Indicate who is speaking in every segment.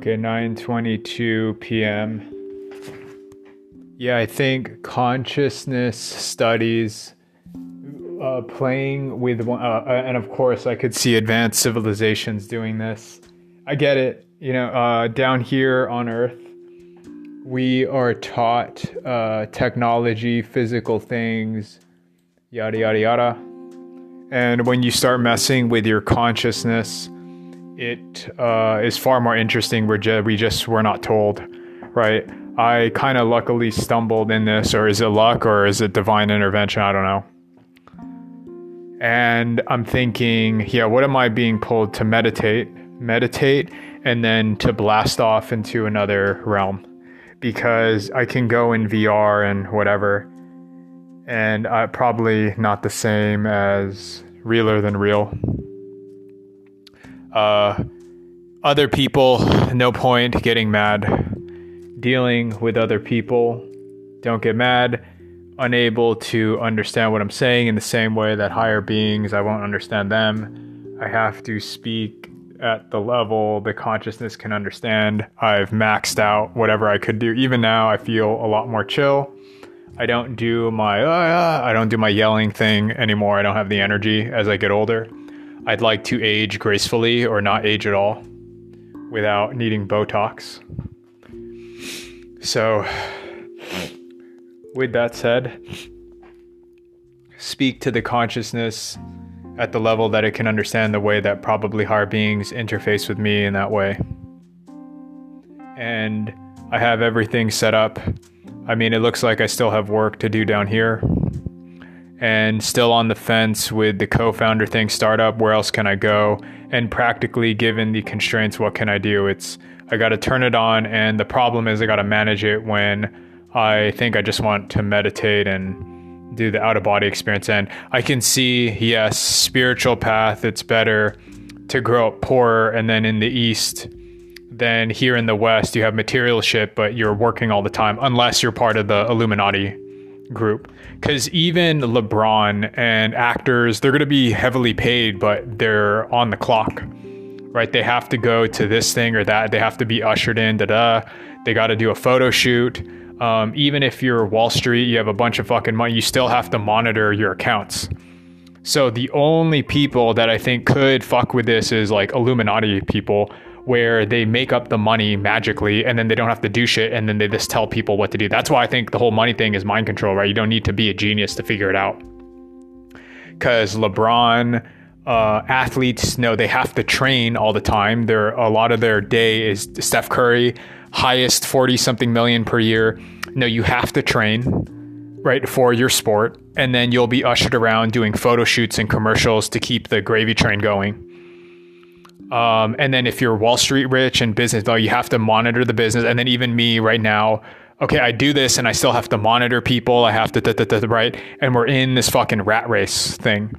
Speaker 1: Okay, 9:22 p.m. Yeah, I think consciousness studies uh, playing with one, uh, and of course, I could see advanced civilizations doing this. I get it. You know, uh, down here on Earth, we are taught uh, technology, physical things, yada yada yada. And when you start messing with your consciousness it uh, is far more interesting. We're ju- we just were not told, right? I kind of luckily stumbled in this, or is it luck, or is it divine intervention? I don't know. And I'm thinking, yeah, what am I being pulled to meditate, meditate, and then to blast off into another realm? Because I can go in VR and whatever, and I probably not the same as realer than real. Uh, other people, no point getting mad. Dealing with other people, don't get mad. Unable to understand what I'm saying in the same way that higher beings, I won't understand them. I have to speak at the level the consciousness can understand. I've maxed out whatever I could do. Even now, I feel a lot more chill. I don't do my uh, I don't do my yelling thing anymore. I don't have the energy as I get older. I'd like to age gracefully or not age at all without needing Botox. So, with that said, speak to the consciousness at the level that it can understand the way that probably higher beings interface with me in that way. And I have everything set up. I mean, it looks like I still have work to do down here and still on the fence with the co-founder thing startup where else can i go? And practically given the constraints what can i do? It's i got to turn it on and the problem is i got to manage it when i think i just want to meditate and do the out of body experience. And i can see yes spiritual path it's better to grow up poorer and then in the east then here in the west. You have material shit but you're working all the time unless you're part of the illuminati group because even LeBron and actors, they're going to be heavily paid, but they're on the clock, right? They have to go to this thing or that. They have to be ushered in, da da. They got to do a photo shoot. Um, even if you're Wall Street, you have a bunch of fucking money, you still have to monitor your accounts. So the only people that I think could fuck with this is like Illuminati people where they make up the money magically and then they don't have to do shit and then they just tell people what to do. That's why I think the whole money thing is mind control, right? You don't need to be a genius to figure it out. Because LeBron, uh, athletes know they have to train all the time. There, a lot of their day is Steph Curry, highest forty something million per year. No, you have to train, right, for your sport, and then you'll be ushered around doing photo shoots and commercials to keep the gravy train going. Um, and then if you're Wall Street rich and business, though, you have to monitor the business. And then even me right now, okay, I do this and I still have to monitor people. I have to, right? And we're in this fucking rat race thing.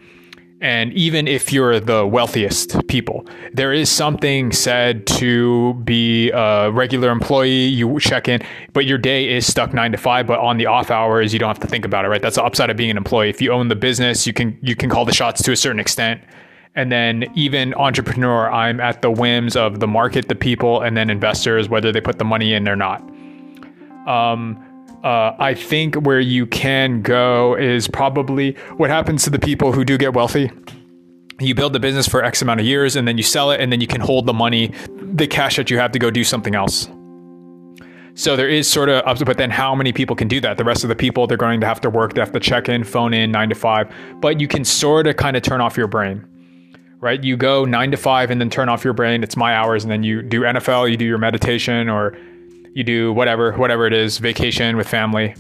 Speaker 1: And even if you're the wealthiest people, there is something said to be a regular employee. You check in, but your day is stuck nine to five. But on the off hours, you don't have to think about it, right? That's the upside of being an employee. If you own the business, you can you can call the shots to a certain extent. And then even entrepreneur, I'm at the whims of the market, the people, and then investors, whether they put the money in or not. Um, uh, I think where you can go is probably what happens to the people who do get wealthy. You build the business for X amount of years and then you sell it and then you can hold the money, the cash that you have to go do something else. So there is sort of, but then how many people can do that? The rest of the people, they're going to have to work, they have to check in, phone in, nine to five. But you can sort of kind of turn off your brain right? You go nine to five and then turn off your brain. It's my hours. And then you do NFL, you do your meditation, or you do whatever, whatever it is, vacation with family,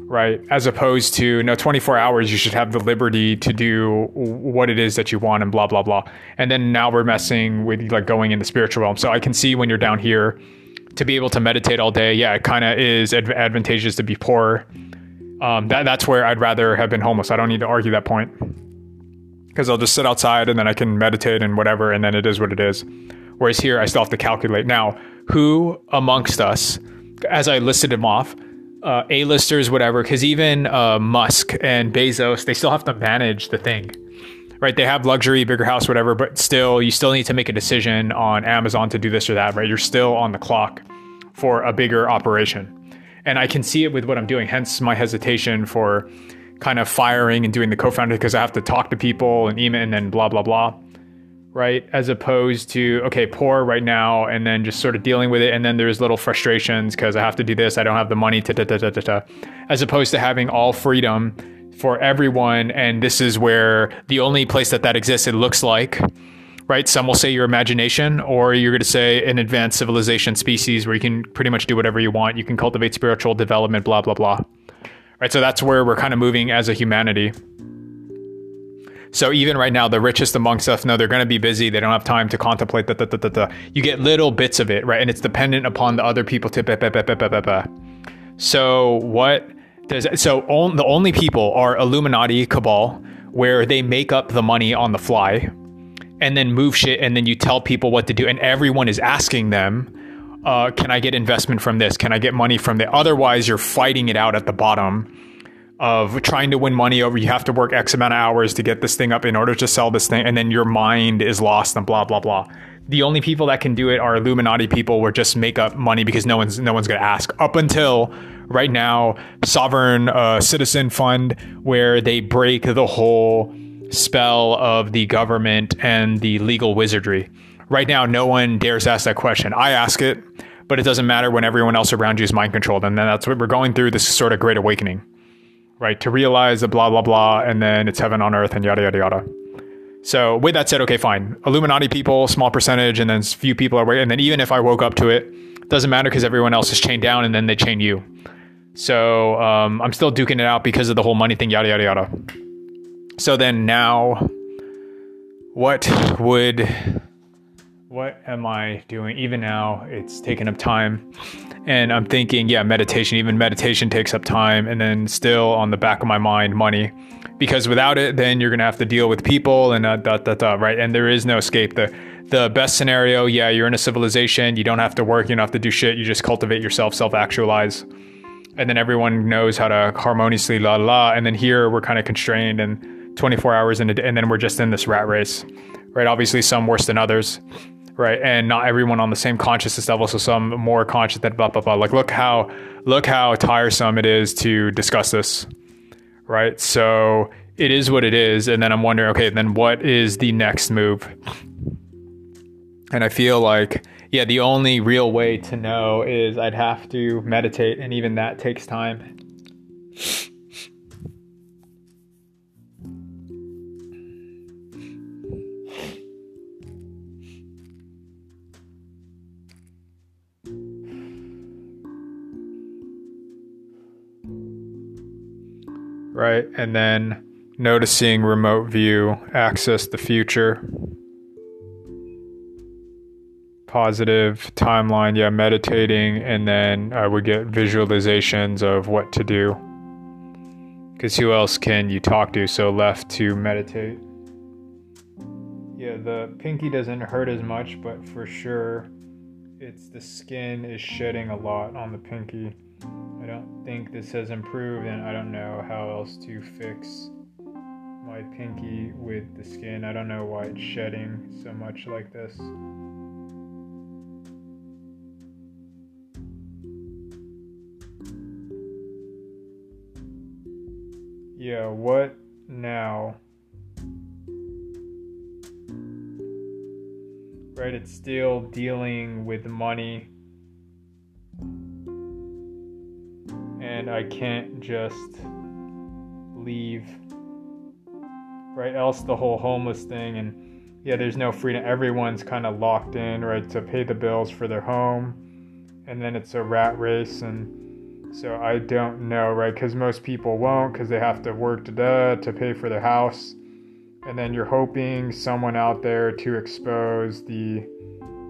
Speaker 1: right? As opposed to no 24 hours, you should have the liberty to do what it is that you want and blah, blah, blah. And then now we're messing with like going in the spiritual realm. So I can see when you're down here to be able to meditate all day. Yeah, it kind of is advantageous to be poor. Um, that, that's where I'd rather have been homeless. I don't need to argue that point because I'll just sit outside and then I can meditate and whatever, and then it is what it is. Whereas here, I still have to calculate. Now, who amongst us, as I listed them off, uh, A-listers, whatever, because even uh, Musk and Bezos, they still have to manage the thing, right? They have luxury, bigger house, whatever, but still, you still need to make a decision on Amazon to do this or that, right? You're still on the clock for a bigger operation. And I can see it with what I'm doing, hence my hesitation for kind of firing and doing the co founder because I have to talk to people and email and then blah, blah, blah right? As opposed to, okay, poor right now, and then just sort of dealing with it. And then there's little frustrations because I have to do this, I don't have the money, ta ta ta ta ta. As opposed to having all freedom for everyone. And this is where the only place that that exists, it looks like, right? Some will say your imagination, or you're going to say an advanced civilization species where you can pretty much do whatever you want. You can cultivate spiritual development, blah, blah, blah. Right. So that's where we're kind of moving as a humanity. So even right now, the richest amongst us know they're going to be busy. They don't have time to contemplate. Da, You get little bits of it, right? And it's dependent upon the other people to. So what does so on, the only people are Illuminati cabal, where they make up the money on the fly, and then move shit, and then you tell people what to do, and everyone is asking them, uh, "Can I get investment from this? Can I get money from that?" Otherwise, you're fighting it out at the bottom of trying to win money over you have to work x amount of hours to get this thing up in order to sell this thing and then your mind is lost and blah blah blah the only people that can do it are illuminati people where just make up money because no one's no one's to ask up until right now sovereign uh, citizen fund where they break the whole spell of the government and the legal wizardry right now no one dares ask that question i ask it but it doesn't matter when everyone else around you is mind controlled and then that's what we're going through this sort of great awakening right? To realize the blah, blah, blah, and then it's heaven on earth and yada, yada, yada. So with that said, okay, fine. Illuminati people, small percentage, and then few people are, waiting, and then even if I woke up to it, doesn't matter because everyone else is chained down and then they chain you. So um, I'm still duking it out because of the whole money thing, yada, yada, yada. So then now, what would what am I doing? Even now, it's taking up time. And I'm thinking, yeah, meditation, even meditation takes up time. And then still on the back of my mind, money. Because without it, then you're going to have to deal with people and uh, da, da, da, right? And there is no escape. The, the best scenario, yeah, you're in a civilization. You don't have to work. You don't have to do shit. You just cultivate yourself, self actualize. And then everyone knows how to harmoniously la la. And then here we're kind of constrained and 24 hours in a day. And then we're just in this rat race, right? Obviously, some worse than others right? And not everyone on the same consciousness level. So some more conscious than blah blah blah. Like look how look how tiresome it is to discuss this, right? So it is what it is, and then I'm wondering, okay, then what is the next move? And I feel like, yeah, the only real way to know is I'd have to meditate, and even that takes time. Right? And then noticing remote view, access the future. Positive timeline, yeah, meditating, and then I would get visualizations of what to do. Because who else can you talk to? So, left to meditate. Yeah, the pinky doesn't hurt as much, but for sure, it's the skin is shedding a lot on the pinky. I don't think this has improved, and I don't know how else to fix my pinky with the skin. I don't know why it's shedding so much like this. Yeah, what now? Right, it's still dealing with money and I can't just leave. Right? Else the whole homeless thing and yeah, there's no freedom. Everyone's kind of locked in, right, to pay the bills for their home. And then it's a rat race and so I don't know, right? Because most people won't because they have to work to duh, to pay for their house. And then you're hoping someone out there to expose the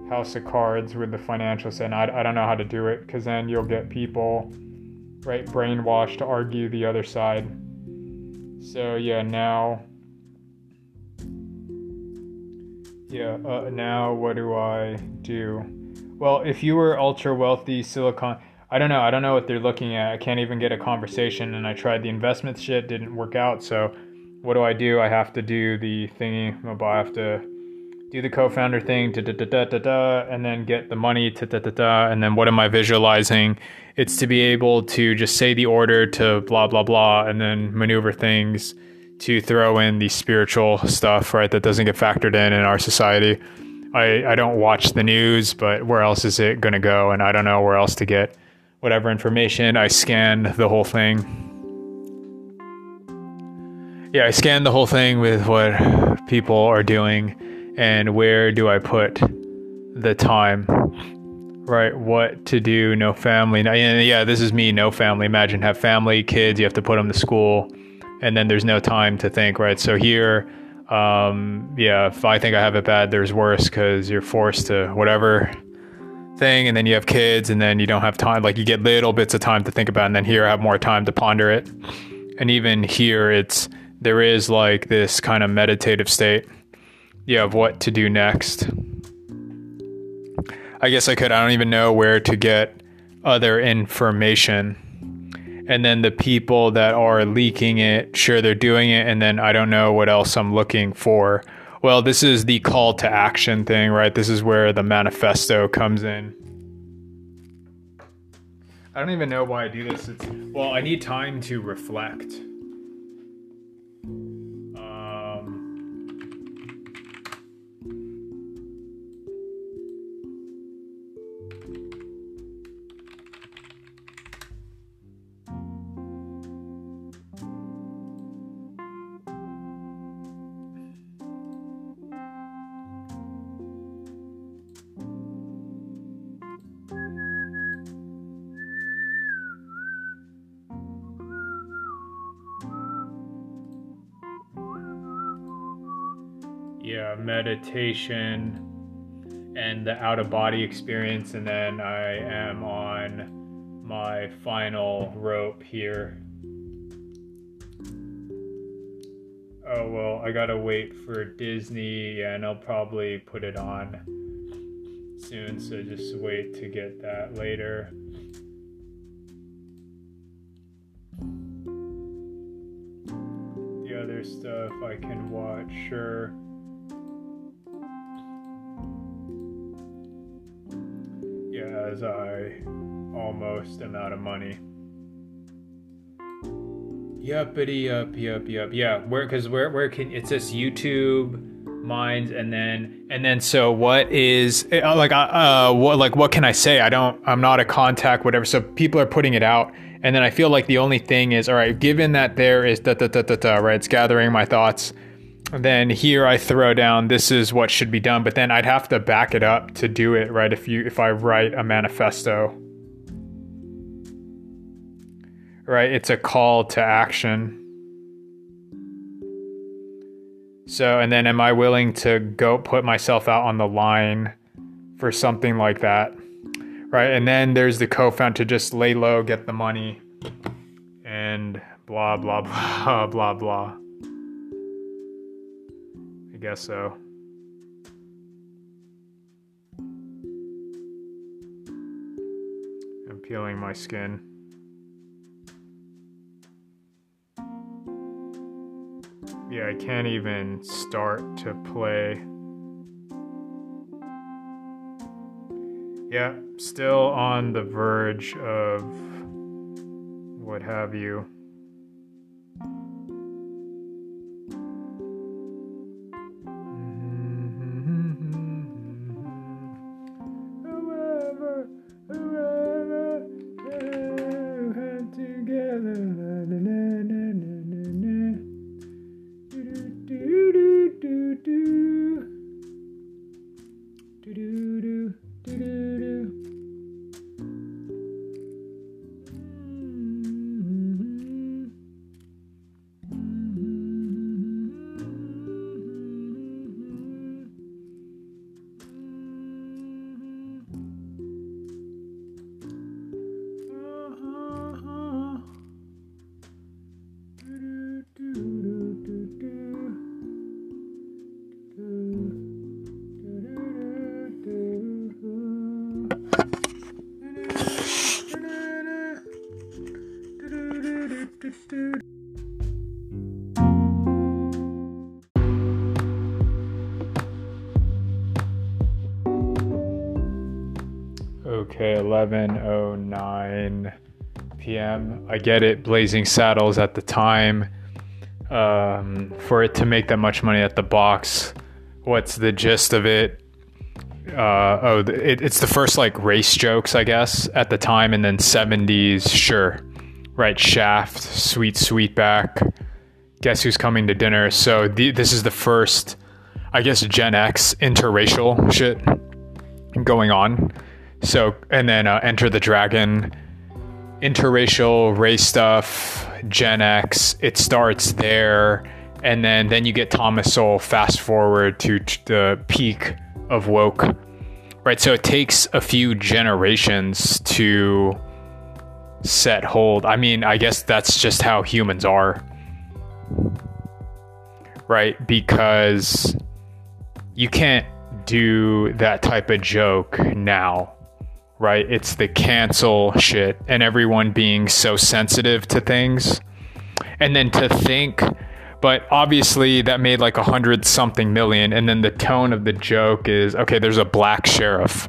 Speaker 1: house of cards with the financial and I, I don't know how to do it because then you'll get people right brainwashed to argue the other side. So yeah, now yeah, uh, now what do I do? Well, if you were ultra wealthy silicon I don't know. I don't know what they're looking at. I can't even get a conversation and I tried the investment shit, didn't work out. So what do I do? I have to do the thingy. I have to do the co-founder thing, da, da, da, da, da, and then get the money, da, da, da, da, and then what am I visualizing? It's to be able to just say the order to blah blah blah, and then maneuver things to throw in the spiritual stuff, right? That doesn't get factored in in our society. I, I don't watch the news, but where else is it going to go? And I don't know where else to get whatever information. I scan the whole thing. Yeah, I scan the whole thing with what people are doing and where do I put the time, right? What to do, no family. Yeah, this is me, no family. Imagine have family, kids, you have to put them to school, and then there's no time to think, right? So here, um, yeah, if I think I have it bad, there's worse because you're forced to whatever thing, and then you have kids, and then you don't have time. Like you get little bits of time to think about, and then here I have more time to ponder it. And even here, it's there is like this kind of meditative state, yeah, of what to do next. I guess I could. I don't even know where to get other information and then the people that are leaking it, sure, they're doing it, and then I don't know what else I'm looking for. Well, this is the call to action thing, right? This is where the manifesto comes in. I don't even know why I do this. It's, well, I need time to reflect. Meditation and the out of body experience, and then I am on my final rope here. Oh well, I gotta wait for Disney, and I'll probably put it on soon, so just wait to get that later. The other stuff I can watch, sure. As I almost am out of money. Yuppity yup yup yup. Yeah, where because where where can it says YouTube, Minds, and then and then so what is uh, like uh, uh what like what can I say? I don't I'm not a contact whatever. So people are putting it out, and then I feel like the only thing is all right. Given that there is da da da da da right, it's gathering my thoughts then here I throw down this is what should be done, but then I'd have to back it up to do it, right? If you if I write a manifesto. Right? It's a call to action. So, and then am I willing to go put myself out on the line for something like that? Right? And then there's the co-founder to just lay low, get the money and blah blah blah blah blah guess so. I'm peeling my skin. Yeah, I can't even start to play. Yeah, still on the verge of what have you. Get it. Blazing Saddles at the time. Um, for it to make that much money at the box, what's the gist of it? Uh, oh, it, it's the first like race jokes, I guess, at the time, and then 70s, sure, right? Shaft, Sweet Sweetback, Guess Who's Coming to Dinner. So the, this is the first, I guess, Gen X interracial shit going on. So, and then uh, Enter the Dragon, interracial race stuff, Gen X. It starts there, and then then you get Thomas Sowell. Fast forward to the peak of woke, right? So it takes a few generations to set hold. I mean, I guess that's just how humans are, right? Because you can't do that type of joke now right? It's the cancel shit and everyone being so sensitive to things. And then to think, but obviously that made like a hundred something million. And then the tone of the joke is okay, there's a black sheriff,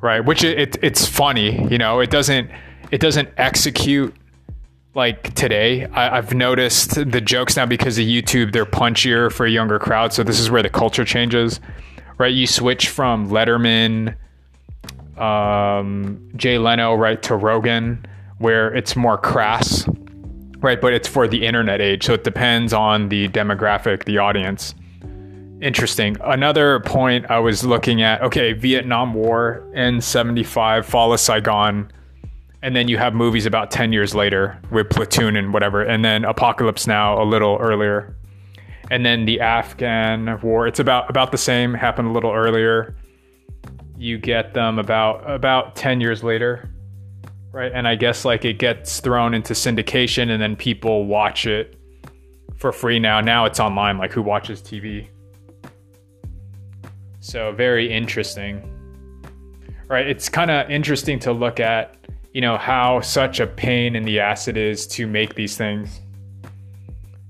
Speaker 1: right? Which it, it it's funny, you know, it doesn't, it doesn't execute like today. I, I've noticed the jokes now because of YouTube, they're punchier for a younger crowd. So this is where the culture changes, right? You switch from Letterman um, Jay Leno, right, to Rogan, where it's more crass, right? But it's for the internet age. So it depends on the demographic, the audience. Interesting. Another point I was looking at okay, Vietnam War in 75, Fall of Saigon. And then you have movies about 10 years later with Platoon and whatever. And then Apocalypse Now a little earlier. And then the Afghan War, it's about, about the same, happened a little earlier you get them about about 10 years later right? And i guess like it gets thrown into syndication and then people watch it for free now. Now it's online like who watches tv so very interesting. Right it's kind of interesting to look at you know how such a pain in the ass it is to make these things.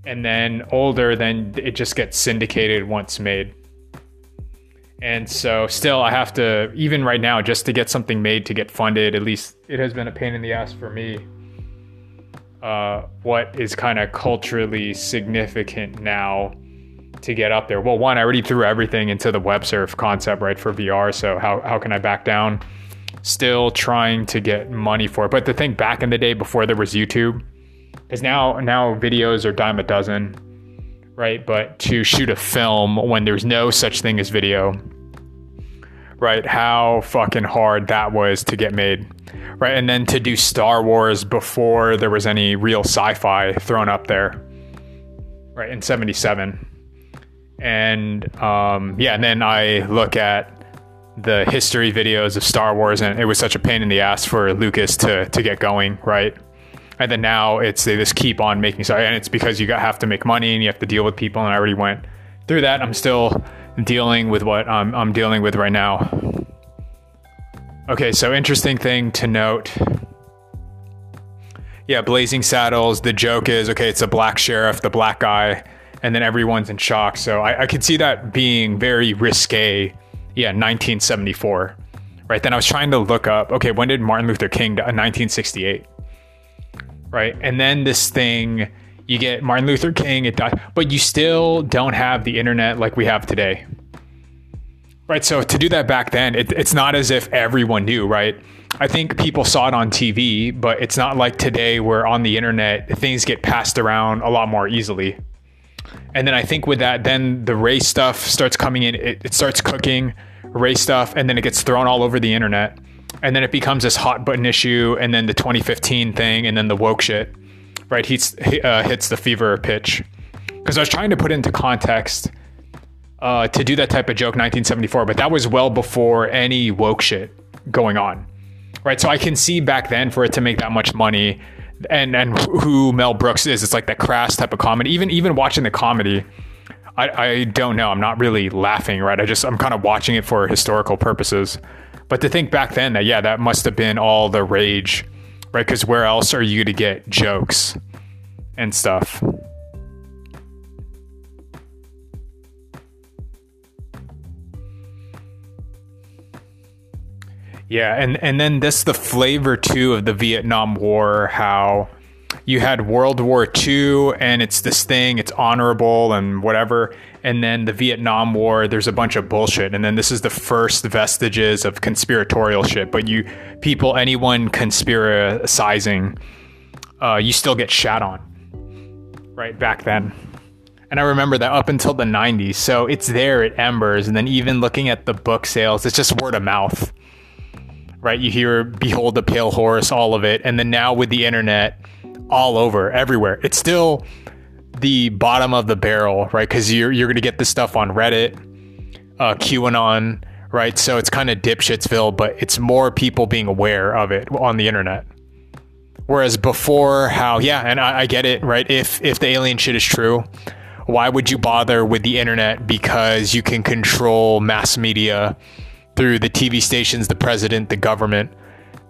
Speaker 1: And then older then it just gets syndicated once made and so, still, I have to, even right now, just to get something made to get funded, at least it has been a pain in the ass for me. Uh, what is kind of culturally significant now to get up there? Well, one, I already threw everything into the web surf concept, right, for VR. So, how, how can I back down? Still trying to get money for it. But the thing back in the day before there was YouTube, because now, now videos are dime a dozen right? But to shoot a film when there's no such thing as video, right? How fucking hard that was to get made, right? And then to do Star Wars before there was any real sci fi thrown up there, right? In 77. And um, yeah, and then I look at the history videos of Star Wars, and it was such a pain in the ass for Lucas to to get going, right? and then now it's they just keep on making so and it's because you got, have to make money and you have to deal with people and i already went through that i'm still dealing with what I'm, I'm dealing with right now. Okay so interesting thing to note. Yeah blazing saddles the joke is okay it's a black sheriff the black guy and then everyone's in shock. So i, I could see that being very risque. Yeah 1974 right then i was trying to look up okay when did martin luther king die? 1968 right? And then this thing, you get Martin Luther King, it died, but you still don't have the internet like we have today. Right. So to do that back then, it, it's not as if everyone knew, right? I think people saw it on TV, but it's not like today where on the internet things get passed around a lot more easily. And then I think with that, then the race stuff starts coming in, it, it starts cooking race stuff, and then it gets thrown all over the internet and then it becomes this hot button issue, and then the 2015 thing, and then the woke shit, right? He's, uh, hits the fever pitch. Because I was trying to put into context uh, to do that type of joke 1974, but that was well before any woke shit going on, right? So I can see back then for it to make that much money, and and who Mel Brooks is, it's like that crass type of comedy. Even even watching the comedy, I, I don't know. I'm not really laughing, right? I just I'm kind of watching it for historical purposes. But to think back then that, yeah, that must have been all the rage, right? Because where else are you going to get jokes and stuff? Yeah, and and then this the flavor too of the Vietnam War, how you had World War II and it's this thing, it's honorable and whatever. And then the Vietnam War, there's a bunch of bullshit. And then this is the first vestiges of conspiratorial shit. But you people, anyone conspiracizing, uh, you still get shat on. Right back then. And I remember that up until the 90s. So it's there at Embers. And then even looking at the book sales, it's just word of mouth. Right? You hear Behold the Pale Horse, all of it. And then now with the internet, all over, everywhere. It's still the bottom of the barrel, right? Because you're you're gonna get this stuff on Reddit, uh, QAnon, right? So it's kind of dipshitsville, but it's more people being aware of it on the internet. Whereas before, how yeah, and I, I get it, right? If if the alien shit is true, why would you bother with the internet? Because you can control mass media through the TV stations, the president, the government,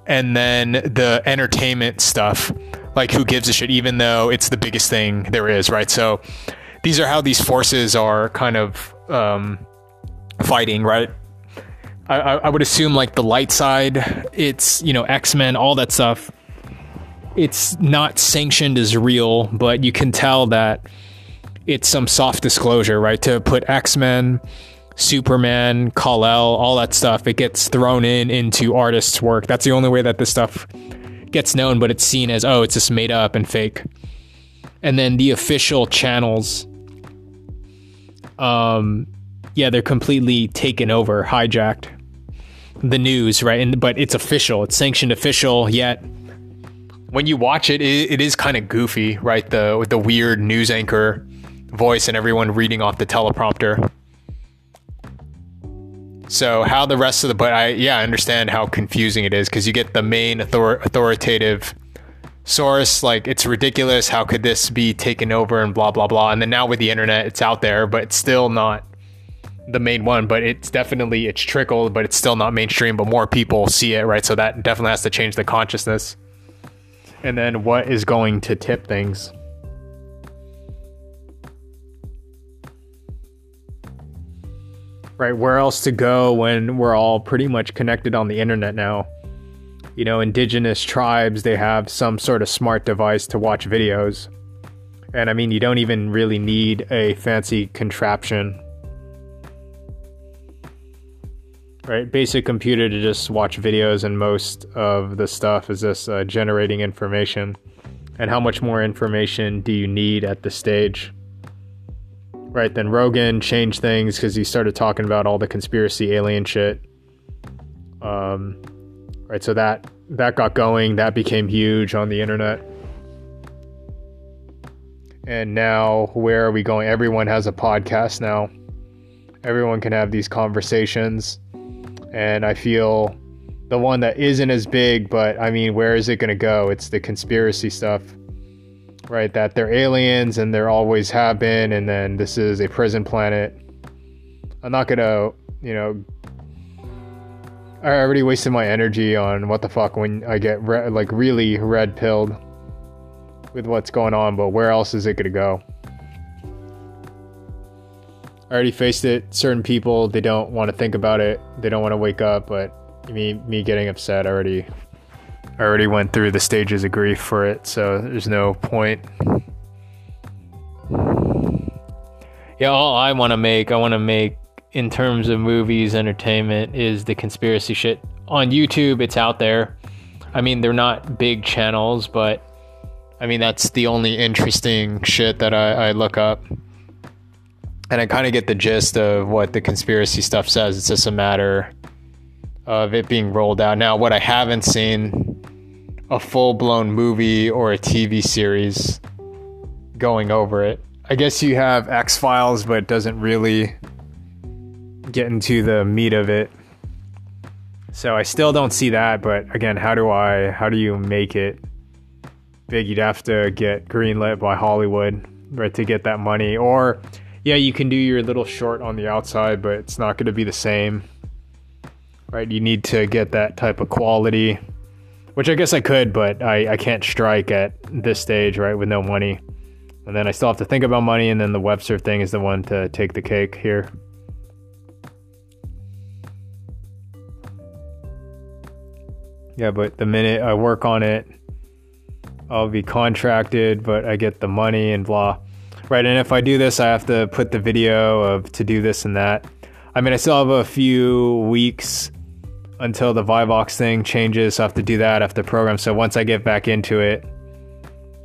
Speaker 1: and then the entertainment stuff like who gives a shit even though it's the biggest thing there is right? So these are how these forces are kind of um, fighting right? I, I would assume like the light side it's you know x-men all that stuff it's not sanctioned as real but you can tell that it's some soft disclosure right? To put x-men superman kal-el all that stuff it gets thrown in into artists work. That's the only way that this stuff gets known, but it's seen as, oh, it's just made up and fake. And then the official channels, um, yeah, they're completely taken over, hijacked. The news, right? And but it's official, it's sanctioned official. Yet, when you watch it, it, it is kind of goofy, right? The the weird news anchor voice and everyone reading off the teleprompter. So how the rest of the but I yeah I understand how confusing it is because you get the main author- authoritative source like it's ridiculous how could this be taken over and blah blah blah. And then now with the internet it's out there but it's still not the main one but it's definitely it's trickled but it's still not mainstream but more people see it right? So that definitely has to change the consciousness. And then what is going to tip things right? Where else to go when we're all pretty much connected on the internet now? You know, indigenous tribes, they have some sort of smart device to watch videos. And I mean, you don't even really need a fancy contraption. Right? Basic computer to just watch videos, and most of the stuff is just uh, generating information. And how much more information do you need at this stage? Right? Then Rogan changed things because he started talking about all the conspiracy alien shit. Um, right, so that that got going. That became huge on the internet. And now, where are we going? Everyone has a podcast now. Everyone can have these conversations. And I feel the one that isn't as big, but I mean, where is it going to go? It's the conspiracy stuff right? That they're aliens and there always have been, and then this is a prison planet. I'm not gonna, you know, I already wasted my energy on what the fuck when I get re- like really red pilled with what's going on, but where else is it gonna go? I already faced it. Certain people they don't want to think about it. They don't want to wake up, but me me getting upset already I already went through the stages of grief for it, so there's no point. Yeah, all I want to make, I want to make in terms of movies, entertainment, is the conspiracy shit. On YouTube, it's out there. I mean, they're not big channels, but I mean, that's the only interesting shit that I, I look up. And I kind of get the gist of what the conspiracy stuff says. It's just a matter of it being rolled out. Now, what I haven't seen a full blown movie or a TV series going over it. I guess you have X Files, but it doesn't really get into the meat of it. So I still don't see that, but again, how do I how do you make it big? You'd have to get greenlit by Hollywood, right, to get that money. Or yeah, you can do your little short on the outside, but it's not gonna be the same. Right? You need to get that type of quality which I guess I could, but I, I can't strike at this stage, right, with no money. And then I still have to think about money, and then the Webster thing is the one to take the cake here. Yeah, but the minute I work on it, I'll be contracted, but I get the money and blah. Right, and if I do this, I have to put the video of to do this and that. I mean, I still have a few weeks until the Vivox thing changes. So I have to do that. I have to program. So once I get back into it,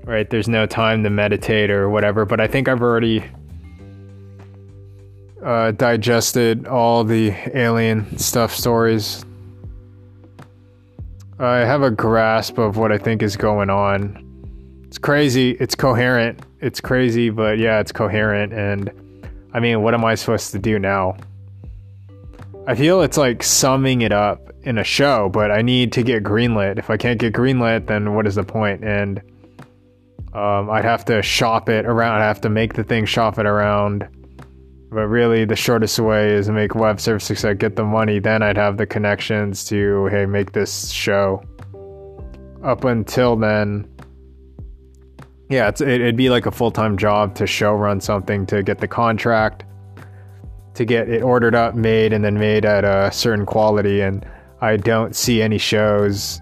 Speaker 1: right, there's no time to meditate or whatever. But I think I've already uh, digested all the alien stuff stories. I have a grasp of what I think is going on. It's crazy. It's coherent. It's crazy, but yeah, it's coherent. And I mean, what am I supposed to do now? I feel it's like summing it up in a show, but I need to get greenlit. If I can't get greenlit, then what is the point? And um, I'd have to shop it around. I'd have to make the thing shop it around. But really, the shortest way is to make web services that get the money. Then I'd have the connections to, hey, make this show. Up until then, yeah, it, it'd be like a full time job to show run something to get the contract to get it ordered up, made, and then made at a certain quality. And I don't see any shows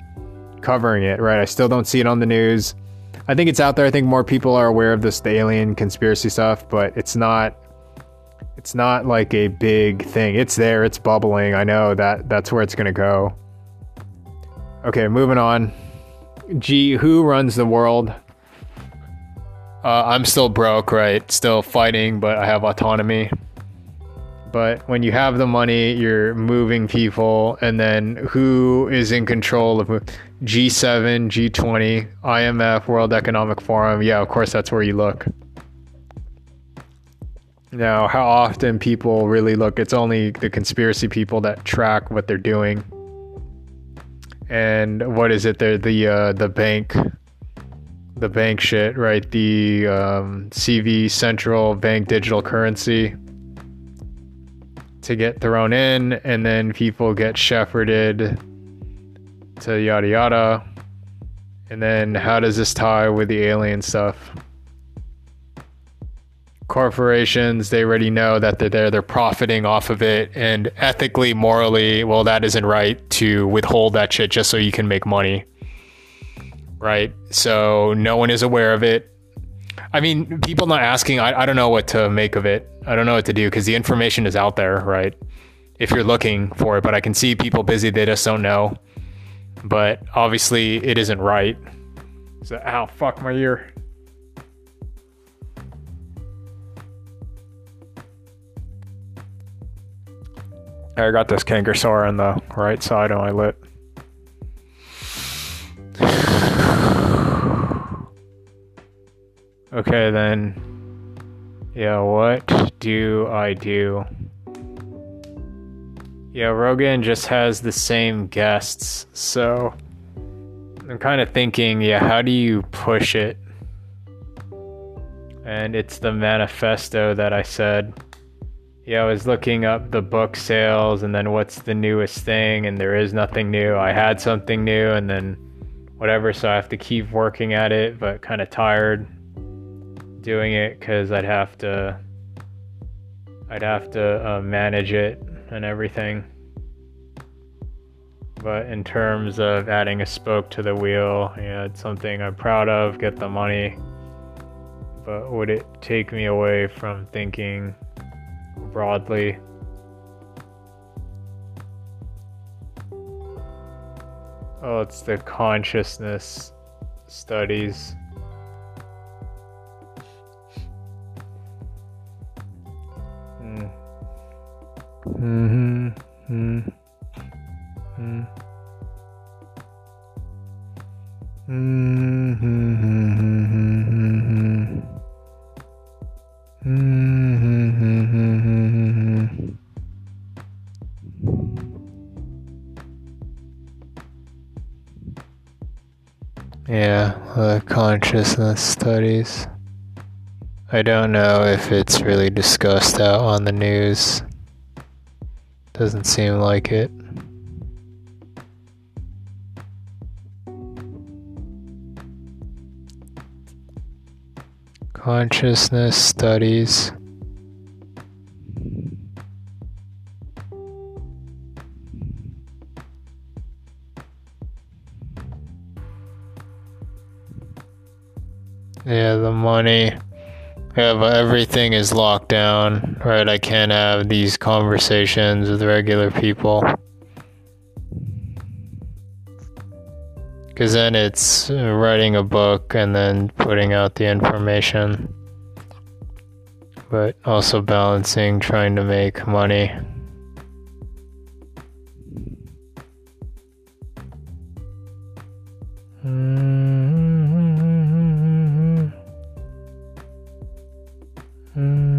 Speaker 1: covering it, right? I still don't see it on the news. I think it's out there. I think more people are aware of this the alien conspiracy stuff, but it's not it's not like a big thing. It's there, it's bubbling. I know that that's where it's going to go. Okay, moving on. G, who runs the world? Uh, I'm still broke, right? Still fighting, but I have autonomy but when you have the money, you're moving people, and then who is in control of G7, G20, IMF, World Economic Forum? Yeah, of course, that's where you look. Now, how often people really look? It's only the conspiracy people that track what they're doing. And what is it? They're the uh, the bank, the bank shit, right? The um, CV Central Bank Digital Currency to get thrown in, and then people get shepherded to yada yada. And then how does this tie with the alien stuff? Corporations, they already know that they're there, they're profiting off of it, and ethically, morally, well, that isn't right to withhold that shit just so you can make money. Right? So no one is aware of it I mean, people not asking, I, I don't know what to make of it. I don't know what to do because the information is out there, right? If you're looking for it, but I can see people busy, they just don't know. But obviously, it isn't right. So, ow, fuck my ear. I got this canker sore on the right side of my lip. Okay, then. Yeah, what do I do? Yeah, Rogan just has the same guests, so I'm kind of thinking, yeah, how do you push it? And it's the manifesto that I said. Yeah, I was looking up the book sales and then what's the newest thing, and there is nothing new. I had something new, and then whatever, so I have to keep working at it, but kind of tired doing it because I'd have to I'd have to uh, manage it and everything. But in terms of adding a spoke to the wheel, yeah, it's something I'm proud of. Get the money, but would it take me away from thinking broadly? Oh, it's the consciousness studies. Mm-hmm. Mm-hmm. Yeah, the consciousness studies. I don't know if it's really discussed out on the news. Doesn't seem like it. Consciousness studies. Yeah, the money. But everything is locked down, right? I can't have these conversations with regular people. Because then it's writing a book and then putting out the information. But also balancing trying to make money. Mm-hmm. Mm-hmm.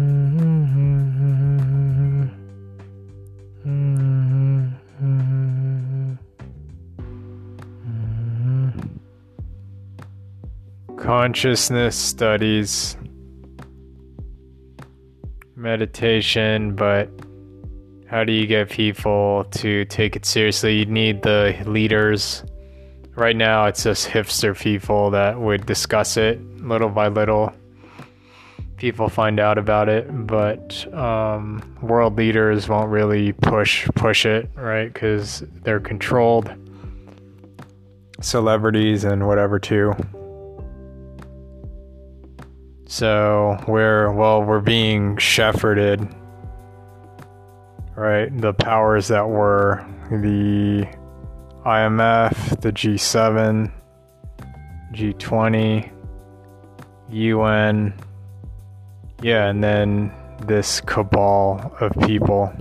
Speaker 1: consciousness studies, meditation, but how do you get people to take it seriously? You need the leaders. Right now, it's just hipster people that would discuss it little by little. People find out about it, but um, world leaders won't really push push it, right? Because they're controlled. Celebrities and whatever too. So we're well, we're being shepherded, right? The powers that were the IMF, the G7, G20, UN, yeah, and then this cabal of people.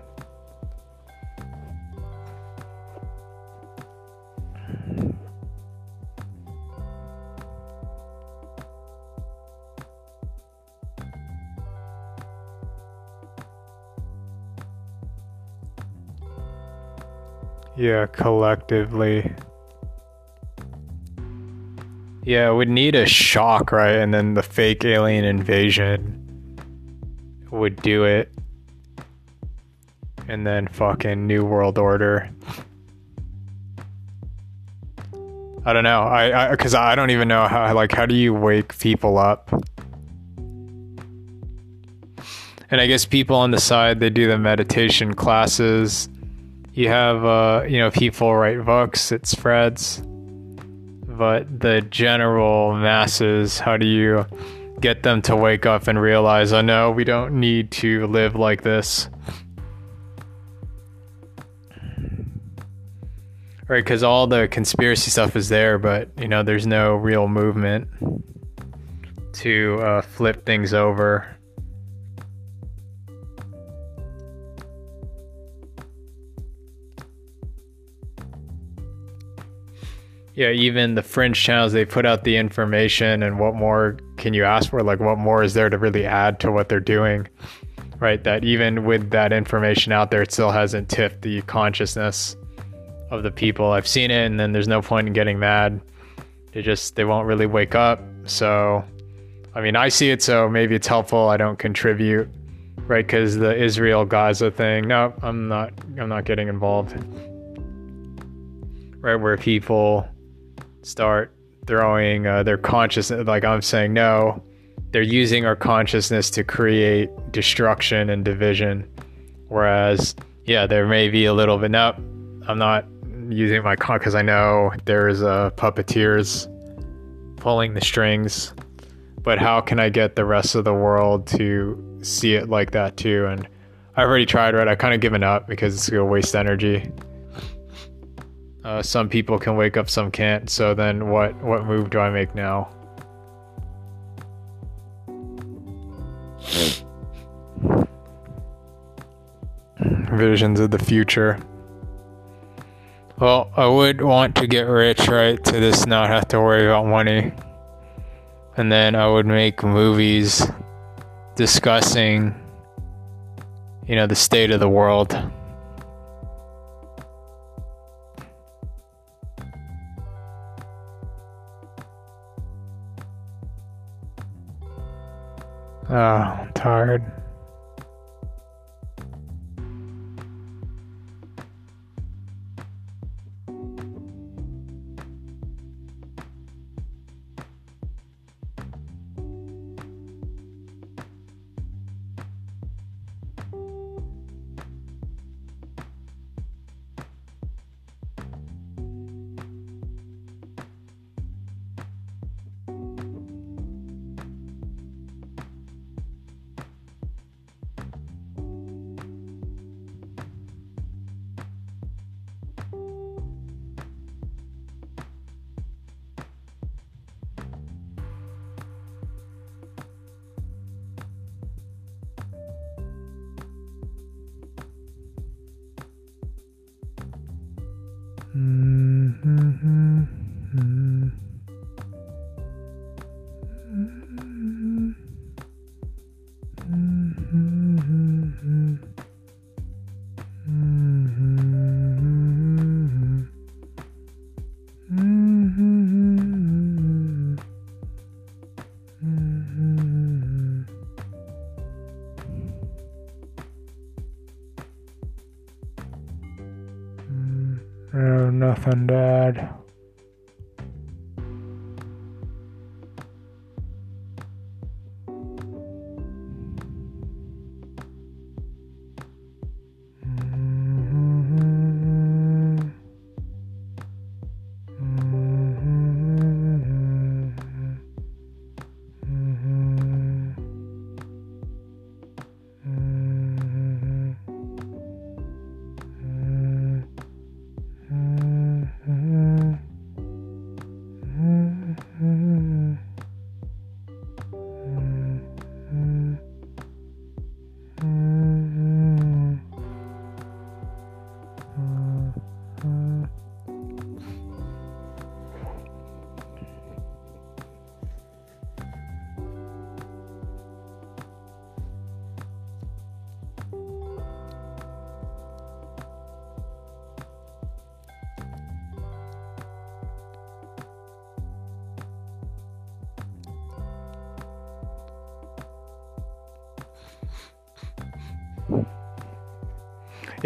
Speaker 1: Yeah, collectively. Yeah, we'd need a shock, right? And then the fake alien invasion would do it. And then fucking New World Order. I don't know. I, I cuz I don't even know how like how do you wake people up? And I guess people on the side they do the meditation classes you have uh, you know people write books it spreads but the general masses how do you get them to wake up and realize oh no we don't need to live like this. Right because all the conspiracy stuff is there but you know there's no real movement to uh, flip things over yeah, even the fringe channels, they put out the information and what more can you ask for? Like, what more is there to really add to what they're doing? Right? That even with that information out there, it still hasn't tipped the consciousness of the people. I've seen it, and then there's no point in getting mad. They just, they won't really wake up. So, I mean, I see it, so maybe it's helpful. I don't contribute, right? Because the Israel Gaza thing, no, I'm not, I'm not getting involved. Right? Where people, start throwing uh, their consciousness like i'm saying no they're using our consciousness to create destruction and division. Whereas yeah there may be a little bit no i'm not using my con because i know there's uh, puppeteers pulling the strings but how can i get the rest of the world to see it like that too? And i've already tried right? I've kind of given up because it's gonna waste energy uh, some people can wake up, some can't. So then, what what move do I make now? Visions of the future. Well, I would want to get rich, right? To just not have to worry about money. And then I would make movies discussing, you know, the state of the world. Oh, I'm tired.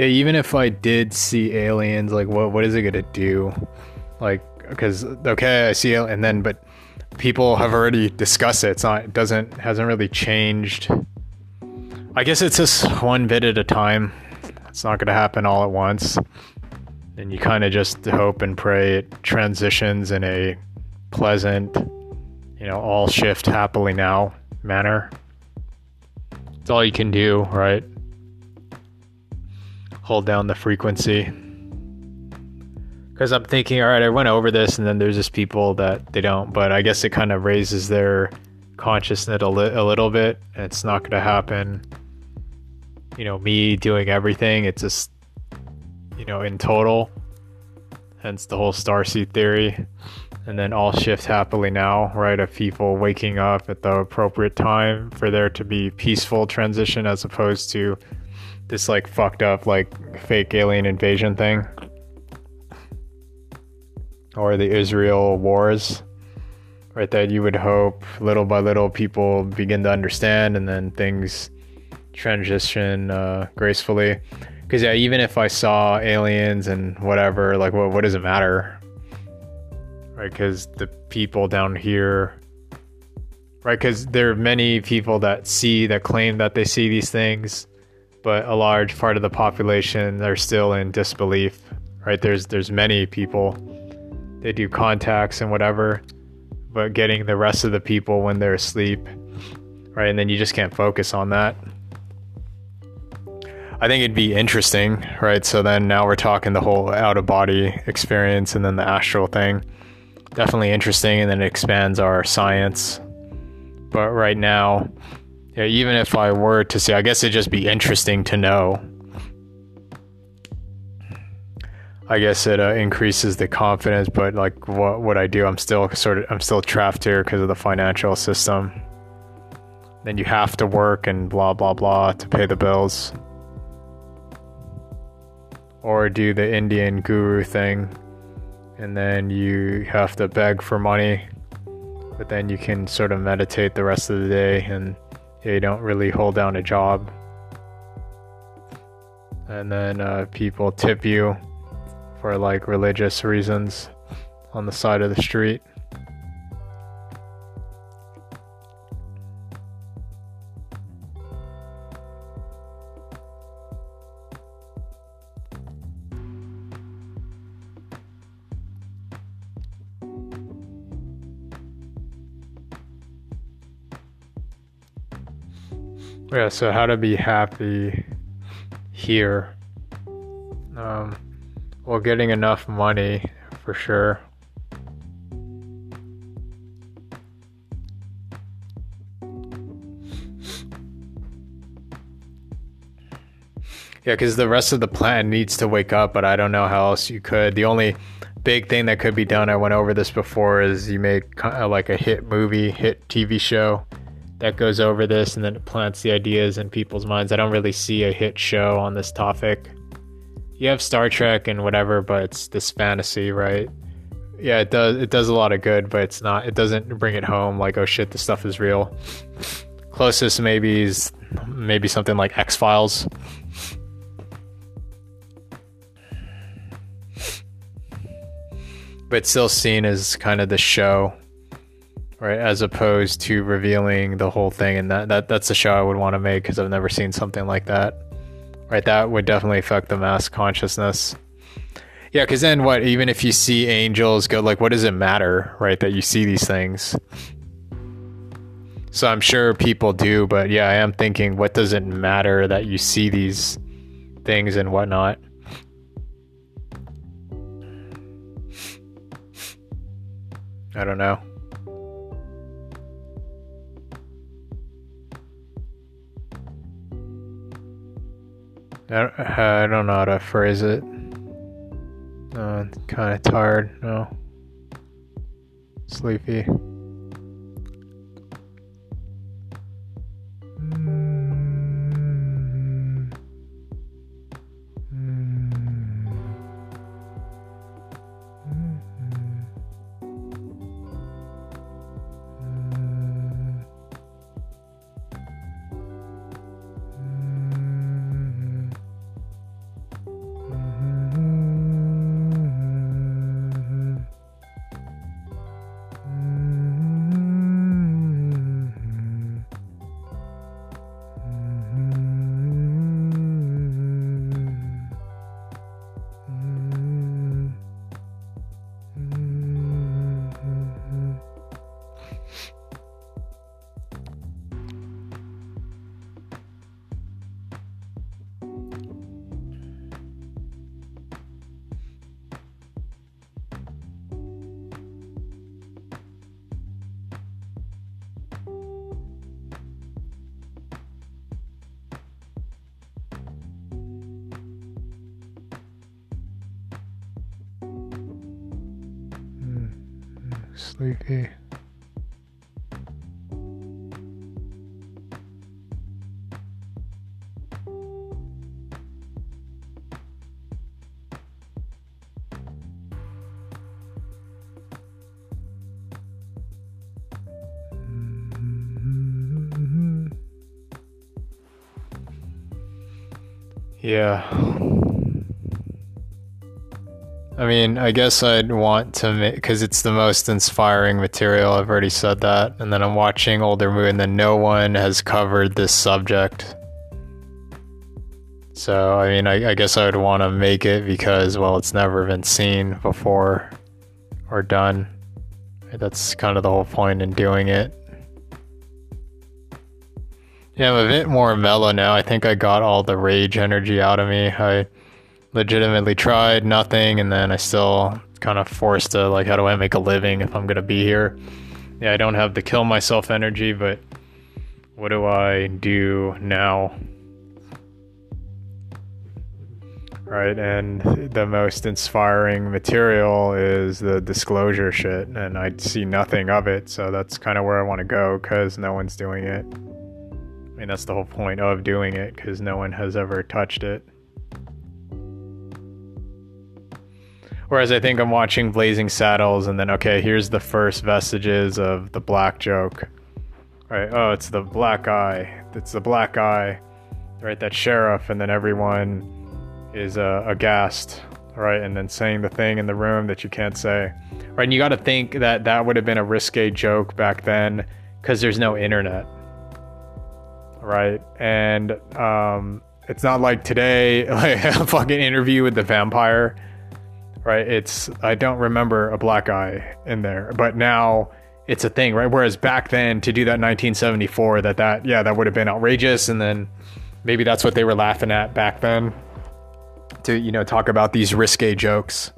Speaker 1: Yeah, even if I did see aliens, like what what is it gonna do? Like, because okay, I see it, and then but people have already discussed it. It's not, it doesn't hasn't really changed. I guess it's just one bit at a time. It's not gonna happen all at once, and you kind of just hope and pray it transitions in a pleasant, you know, all shift happily now manner. It's all you can do, right? Hold down the frequency. Because I'm thinking, all right, I went over this, and then there's just people that they don't, but I guess it kind of raises their consciousness a, li- a little bit. It's not going to happen, you know, me doing everything. It's just, you know, in total. Hence the whole starseed theory. And then all shift happily now, right? Of people waking up at the appropriate time for there to be peaceful transition as opposed to this like fucked up like fake alien invasion thing? Or the Israel wars right that you would hope little by little people begin to understand and then things transition uh, gracefully? Because yeah even if I saw aliens and whatever like what, what does it matter? Right because the people down here right because there are many people that see that claim that they see these things but a large part of the population are still in disbelief. Right? There's there's many people they do contacts and whatever, but getting the rest of the people when they're asleep, right? And then you just can't focus on that. I think it'd be interesting, right? So then now we're talking the whole out of body experience and then the astral thing. Definitely interesting, and then it expands our science. But right now, yeah, even if I were to say, I guess it'd just be interesting to know. I guess it uh, increases the confidence, but like what would I do, I'm still sort of I'm still trapped here because of the financial system. Then you have to work and blah blah blah to pay the bills, or do the Indian guru thing, and then you have to beg for money, but then you can sort of meditate the rest of the day and you don't really hold down a job. And then uh, people tip you for like religious reasons on the side of the street. Yeah, so how to be happy here. Um, well, getting enough money for sure. Yeah, because the rest of the plan needs to wake up, but I don't know how else you could. The only big thing that could be done, I went over this before, is you make like a hit movie, hit TV show that goes over this and then it plants the ideas in people's minds. I don't really see a hit show on this topic. You have Star Trek and whatever, but it's this fantasy, right? Yeah, it does it does a lot of good, but it's not it doesn't bring it home like oh shit, this stuff is real. Closest maybe is maybe something like X Files. But still seen as kind of the show, right? As opposed to revealing the whole thing, and that, that that's a show I would want to make because I've never seen something like that. Right, that would definitely affect the mass consciousness. Yeah, because then what? Even if you see angels go, like, what does it matter, right? That you see these things. So I'm sure people do, but yeah, I am thinking, what does it matter that you see these things and whatnot? I don't know. I don't know how to phrase it. Uh, kind of tired. No. Sleepy. sleepy. I mean, I guess I'd want to make because it's the most inspiring material. I've already said that, and then I'm watching older movies, and then no one has covered this subject. So, I mean, I, I guess I would want to make it because, well, it's never been seen before or done. That's kind of the whole point in doing it. Yeah, I'm a bit more mellow now. I think I got all the rage energy out of me. I legitimately tried nothing and then I still kind of forced to like how do I make a living if I'm to be here? Yeah, I don't have the kill myself energy, but what do I do now? Right, and the most inspiring material is the disclosure shit, and I see nothing of it, so that's kind of where I want to go because no one's doing it. Mean, that's the whole point of doing it because no one has ever touched it. Whereas I think I'm watching Blazing Saddles, and then okay, here's the first vestiges of the black joke. Right? Oh, it's the black guy. It's the black guy. Right? That sheriff, and then everyone is uh, aghast. Right? And then saying the thing in the room that you can't say. Right? And you got to think that that would have been a risque joke back then because there's no internet. Right? And um, it's not like today, like a fucking interview with the vampire right? It's I don't remember a black guy in there, but now it's a thing, right? Whereas back then to do that 1974, that that yeah, that would have been outrageous, and then maybe that's what they were laughing at back then to you know talk about these risque jokes.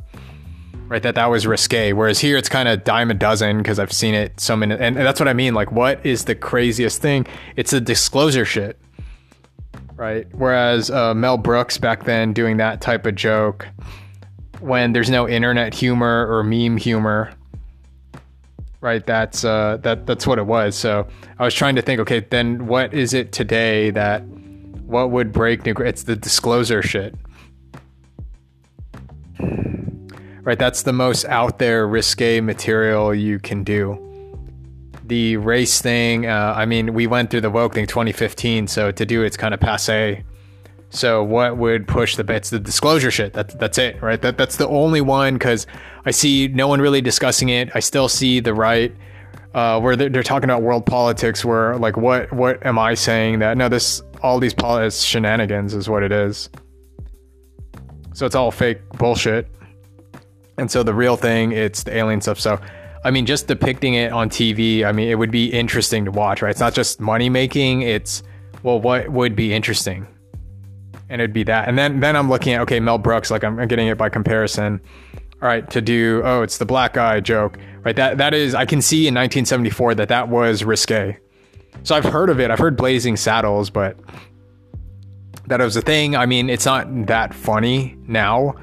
Speaker 1: Right, that that was risque. Whereas here, it's kind of dime a dozen because I've seen it so many, and, and that's what I mean. Like, what is the craziest thing? It's the disclosure shit right? Whereas uh, Mel Brooks back then doing that type of joke when there's no internet humor or meme humor, right? That's uh, that that's what it was. So I was trying to think, okay, then what is it today that what would break new? It's the disclosure shit, right? That's the most out there risque material you can do the race thing, uh, I mean, we went through the woke thing 2015, so to do it's kind of passe. So what would push the it's the disclosure shit. That that's it, right? That that's the only one because I see no one really discussing it. I still see the right uh, where they're, they're, talking about world politics. Where like what what am I saying that no this all these politics shenanigans is what it is. So it's all fake bullshit. And so the real thing, it's the alien stuff. So I mean, just depicting it on TV, I mean, it would be interesting to watch, right? It's not just money making, it's, well, what would be interesting? And it'd be that. And then, then I'm looking at, okay, Mel Brooks, like I'm getting it by comparison. All right, to do, oh, it's the black guy joke, right? That That is, I can see in 1974 that that was risque. So I've heard of it. I've heard Blazing Saddles, but that was a thing. I mean, it's not that funny now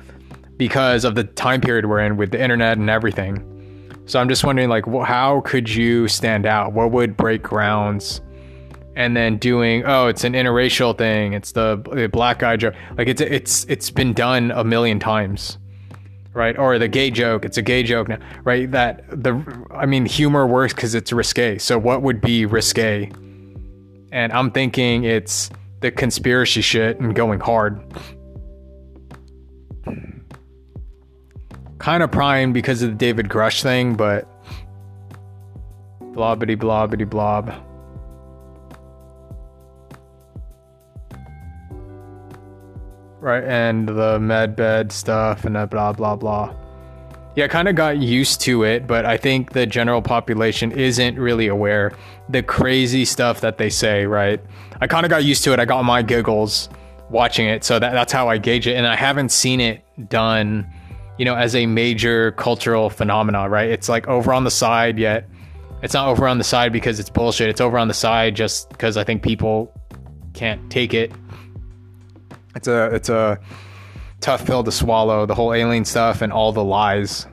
Speaker 1: because of the time period we're in with the internet and everything. So I'm just wondering, like, how could you stand out? What would break grounds? And then doing, oh, it's an interracial thing. It's the, the black guy joke. Like it's it's it's been done a million times, right? Or the gay joke. It's a gay joke now, right? That the I mean, humor works because it's risque. So what would be risque? And I'm thinking it's the conspiracy shit and going hard. Kind of primed because of the David Grusch thing, but blobbity blobbity blob. Right, and the med bed stuff and the blah blah blah. Yeah, kind of got used to it, but I think the general population isn't really aware the crazy stuff that they say, right? I kind of got used to it. I got my giggles watching it, so that, that's how I gauge it. And I haven't seen it done you know, as a major cultural phenomena, right? It's like over on the side, yet it's not over on the side because it's bullshit. It's over on the side just because I think people can't take it. It's a it's a tough pill to swallow, the whole alien stuff and all the lies.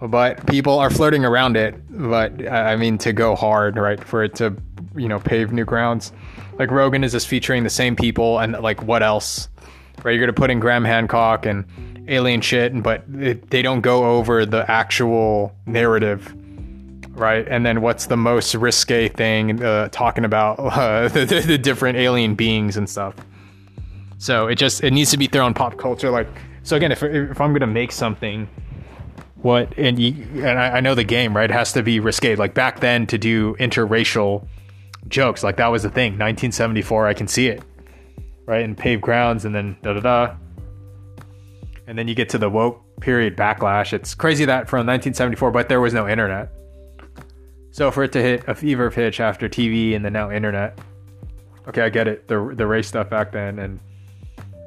Speaker 1: But people are flirting around it. But I mean, to go hard, right? For it to, you know, pave new grounds. Like Rogan is just featuring the same people, and like what else? Right? You're gonna put in Graham Hancock and alien shit, but it, they don't go over the actual narrative, right? And then what's the most risque thing uh, talking about uh, the, the, different alien beings and stuff. So it just it needs to be thrown pop culture. Like so again, if if I'm gonna make something, what and you, and I, I know the game right it has to be risque. Like back then to do interracial jokes, like that was the thing. 1974, I can see it, right? And paved grounds, and then da da da and then you get to the woke period backlash. It's crazy that from 1974, but there was no internet. So for it to hit a fever pitch after TV and then now internet, okay, I get it. The the race stuff back then, and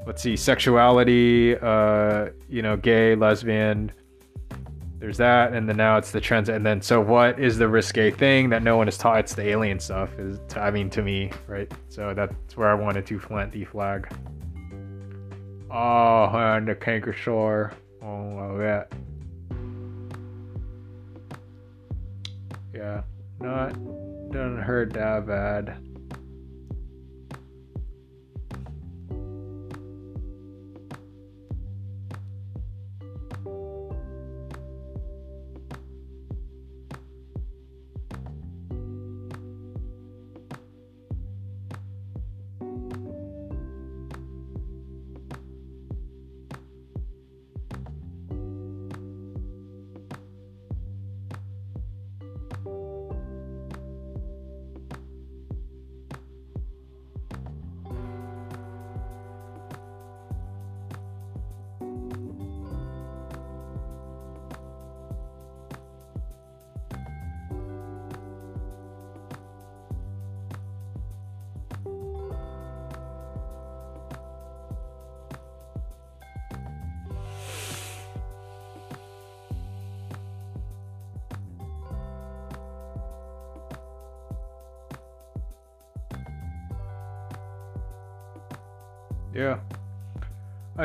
Speaker 1: let's see, sexuality, uh, you know, gay, lesbian. There's that, and then now it's the trends, and then so what is the risque thing that no one is taught? It's the alien stuff. Is I mean to me, right? So that's where I wanted to plant the flag. Oh, and the Kangasaur. Oh, that. Yeah, not doesn't hurt that bad.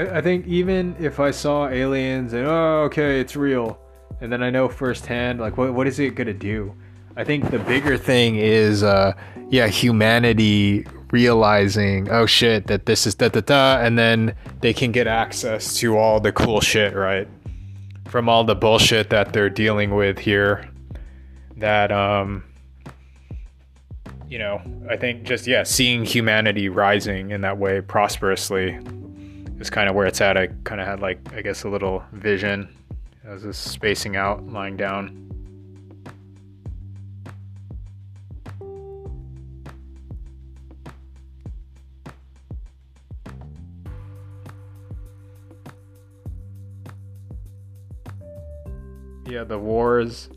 Speaker 1: I, I think even if I saw aliens and oh okay it's real, and then I know firsthand like what what is it gonna do? I think the bigger thing is uh yeah humanity realizing oh shit that this is da da da and then they can get access to all the cool shit right from all the bullshit that they're dealing with here that um you know i think just yeah seeing humanity rising in that way prosperously is kind of where it's at. I kind of had like i guess a little vision as this spacing out lying down. Yeah the wars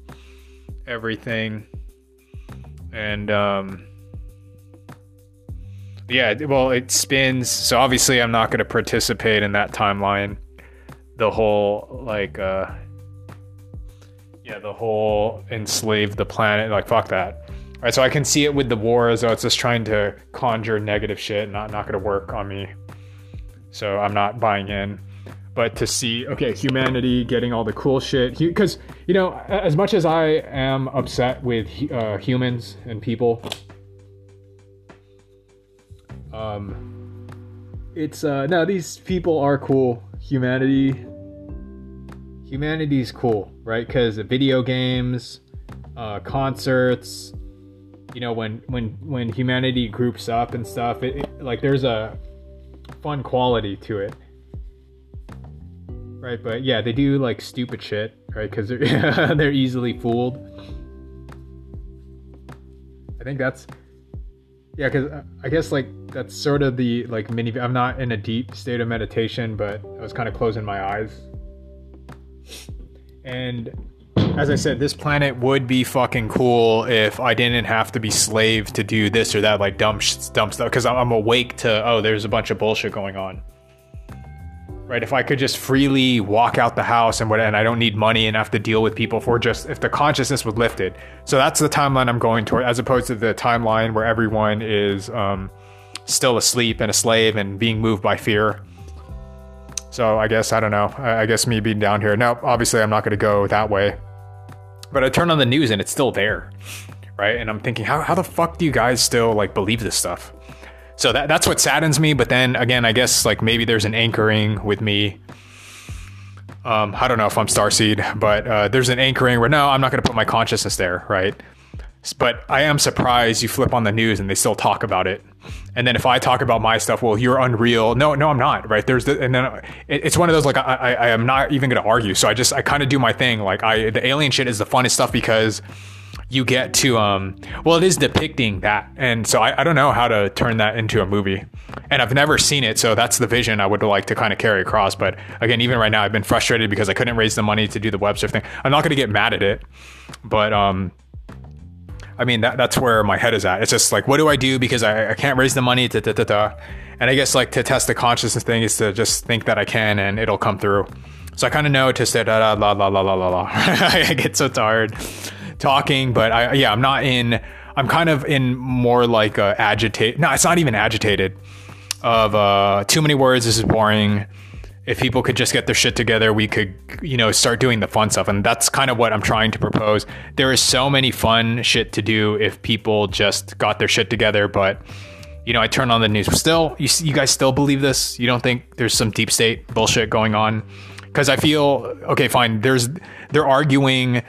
Speaker 1: everything and um yeah well it spins so obviously i'm not going to participate in that timeline. The whole like uh yeah the whole enslave the planet like fuck that. All right so i can see it with the wars though it's just trying to conjure negative shit not not going to work on me. So i'm not buying in. But to see okay humanity getting all the cool shit because you know as much as i am upset with uh, humans and people um it's uh no these people are cool humanity humanity's cool right because video games uh concerts you know when when when humanity groups up and stuff it, it like there's a fun quality to it right? But yeah, they do like stupid shit, right? Because they're they're easily fooled. I think that's yeah, because uh, I guess like that's sort of the like mini. I'm not in a deep state of meditation, but I was kind of closing my eyes. And as I said, this planet would be fucking cool if I didn't have to be slave to do this or that, like dumb, dumb stuff. Because I'm awake to, oh, there's a bunch of bullshit going on right? If I could just freely walk out the house and what, and I don't need money and have to deal with people for just if the consciousness was lifted. So that's the timeline I'm going toward, as opposed to the timeline where everyone is um, still asleep and a slave and being moved by fear. So I guess I don't know. I guess me being down here now. Obviously, I'm not going to go that way. But I turn on the news and it's still there, right? And I'm thinking, how how the fuck do you guys still like believe this stuff? So that that's what saddens me. But then again, I guess like maybe there's an anchoring with me. Um, I don't know if I'm Starseed, but uh, there's an anchoring where no, I'm not going to put my consciousness there, right? But I am surprised you flip on the news and they still talk about it. And then if I talk about my stuff, well, you're unreal. No, no, I'm not. Right? There's the, and then it, it's one of those like I, I, I am not even going to argue. So I just I kind of do my thing. Like I the alien shit is the funnest stuff because you get to um well it is depicting that and so I, I don't know how to turn that into a movie and i've never seen it so that's the vision i would like to kind of carry across but again even right now i've been frustrated because i couldn't raise the money to do the web thing i'm not going to get mad at it but um I mean that that's where my head is at. It's just like, what do I do because I, I can't raise the money? Da, da, da, da. And I guess like to test the consciousness thing is to just think that I can and it'll come through. So I kind of know to say da da la la la la la la. I get so tired talking, but I yeah, I'm not in. I'm kind of in more like uh, agitated. No, it's not even agitated. Of uh, too many words. This is boring. If people could just get their shit together, we could, you know, start doing the fun stuff. And that's kind of what I'm trying to propose. There is so many fun shit to do if people just got their shit together. But, you know, I turn on the news. Still, you, you guys still believe this? You don't think there's some deep state bullshit going on? Because I feel, okay, fine. There's, they're arguing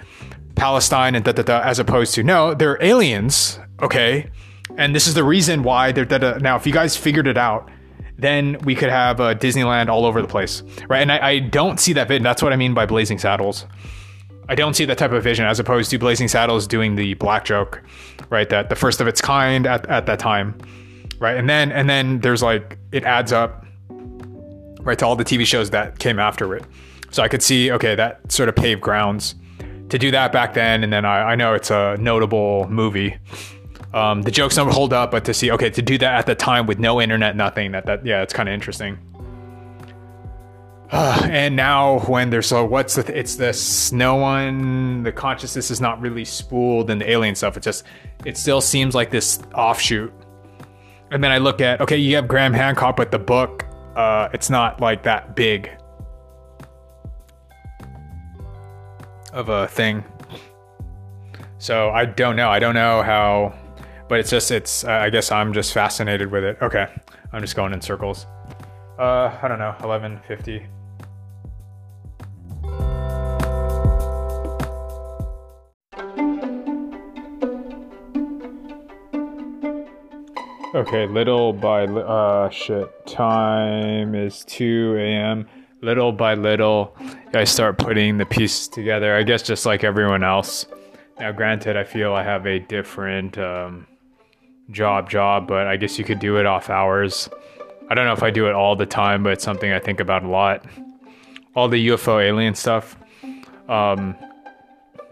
Speaker 1: Palestine and da da da, as opposed to no, they're aliens, okay? And this is the reason why they're da da. Now, if you guys figured it out, then we could have uh, Disneyland all over the place, right? And I, I don't see that vision. That's what I mean by Blazing Saddles. I don't see that type of vision as opposed to Blazing Saddles doing the black joke, right? That the first of its kind at, at that time, right? And then and then there's like it adds up, right, to all the TV shows that came after it. So I could see okay that sort of paved grounds to do that back then, and then I, I know it's a notable movie. Um, the jokes don't hold up, but to see okay to do that at the time with no internet, nothing that that yeah, it's kind of interesting. and now when there's so what's the th- it's this no one the consciousness is not really spooled and the alien stuff. It just it still seems like this offshoot. And then I look at okay, you have Graham Hancock, but the book uh, it's not like that big of a thing. So I don't know. I don't know how, but it's just it's. Uh, I guess I'm just fascinated with it. Okay, I'm just going in circles. Uh, I don't know. 1150. Okay, little by uh shit. Time is 2 a.m. Little by little, I start putting the pieces together. I guess just like everyone else. Now, granted, I feel I have a different um, job, job, but I guess you could do it off hours. I don't know if I do it all the time, but it's something I think about a lot. All the UFO alien stuff. Um,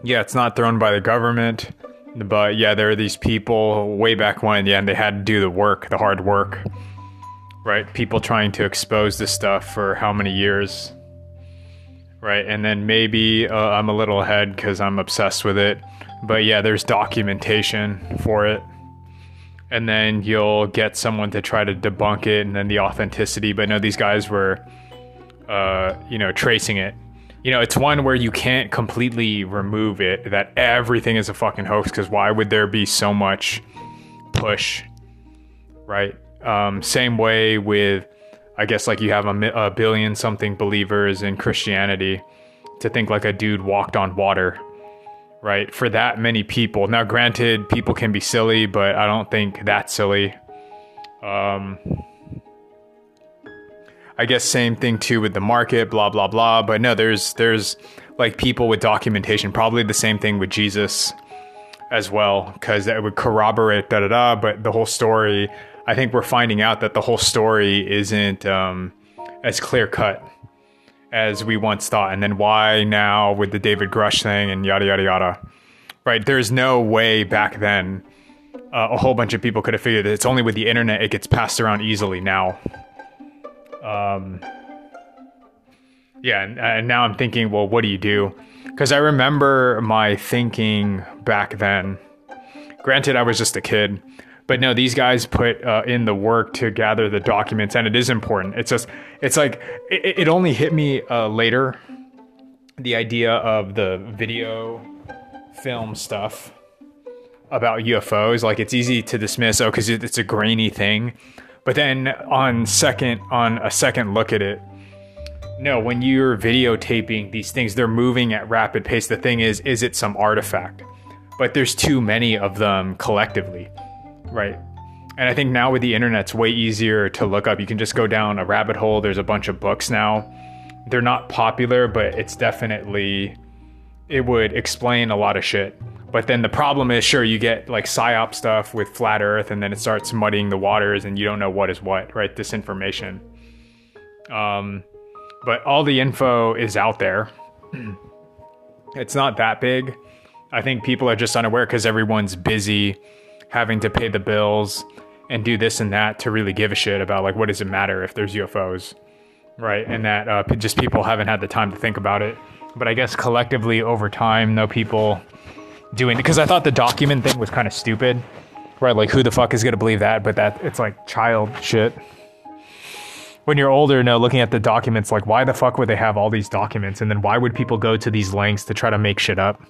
Speaker 1: yeah, it's not thrown by the government. But yeah, there are these people way back when, yeah, and they had to do the work, the hard work, right? People trying to expose this stuff for how many years, right? And then maybe uh, I'm a little ahead because I'm obsessed with it. But yeah, there's documentation for it. And then you'll get someone to try to debunk it and then the authenticity. But no, these guys were, uh, you know, tracing it you know, it's one where you can't completely remove it that everything is a fucking hoax because why would there be so much push, right? Um, same way with, I guess, like you have a, a billion something believers in Christianity to think like a dude walked on water, right? For that many people. Now, granted, people can be silly, but I don't think that's silly. Um, I guess same thing too with the market, blah blah blah. But no, there's there's like people with documentation. Probably the same thing with Jesus as well, because that would corroborate da da da. But the whole story, I think we're finding out that the whole story isn't um, as clear cut as we once thought. And then why now with the David Grusch thing and yada yada yada. Right? There's no way back then. Uh, a whole bunch of people could have figured it. It's only with the internet it gets passed around easily now. Um, yeah, and, and now I'm thinking, well, what do you do? Because I remember my thinking back then. Granted, I was just a kid, but no, these guys put uh, in the work to gather the documents, and it is important. It's just, it's like, it, it only hit me uh, later the idea of the video film stuff about UFOs. Like, it's easy to dismiss, oh, because it's a grainy thing. But then on second on a second look at it, no, when you're videotaping these things, they're moving at rapid pace. The thing is, is it some artifact? But there's too many of them collectively, right? And I think now with the internet, it's way easier to look up. You can just go down a rabbit hole. There's a bunch of books now. They're not popular, but it's definitely, it would explain a lot of shit. But then the problem is, sure, you get like psyop stuff with flat Earth, and then it starts muddying the waters, and you don't know what is what, right? Disinformation. Um, but all the info is out there. it's not that big. I think people are just unaware because everyone's busy having to pay the bills and do this and that to really give a shit about like what does it matter if there's UFOs, right? And that uh, just people haven't had the time to think about it. But I guess collectively over time, no people doing because I thought the document thing was kind of stupid, right? Like who the fuck is gonna believe that? But that it's like child shit. When you're older, now looking at the documents, like why the fuck would they have all these documents, and then why would people go to these lengths to try to make shit up?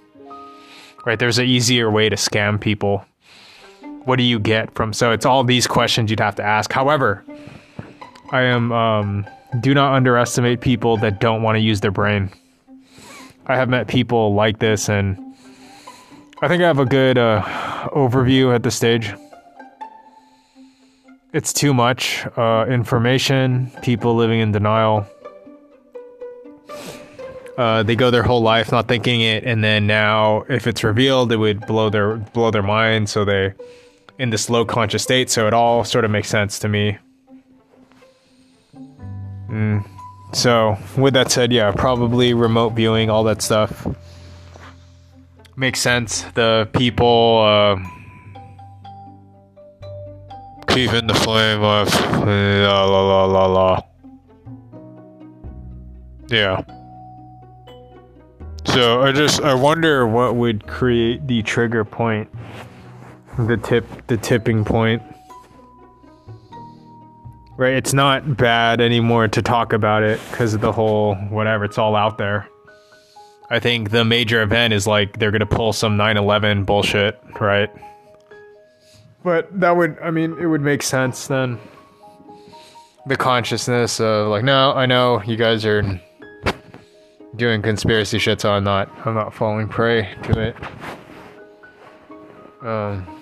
Speaker 1: Right? There's an easier way to scam people. What do you get from? So it's all these questions you'd have to ask. However, I am um, do not underestimate people that don't want to use their brain. I have met people like this and I think I have a good uh, overview at this stage. It's too much uh, information, people living in denial. Uh, they go their whole life not thinking it, and then now, if it's revealed, it would blow their blow their mind. So they in this low conscious state. So it all sort of makes sense to me. Mm. So with that said, yeah, probably remote viewing, all that stuff makes sense. The people uh, keeping the flame of la la la la la. Yeah. So I just I wonder what would create the trigger point, the tip, the tipping point. right? It's not bad anymore to talk about it because of the whole whatever. It's all out there. I think the major event is like they're gonna pull some 9/11 bullshit, right? But that would, I mean, it would make sense then. The consciousness of like, no, I know you guys are doing conspiracy shit, so I'm not, I'm not falling prey to it. Um,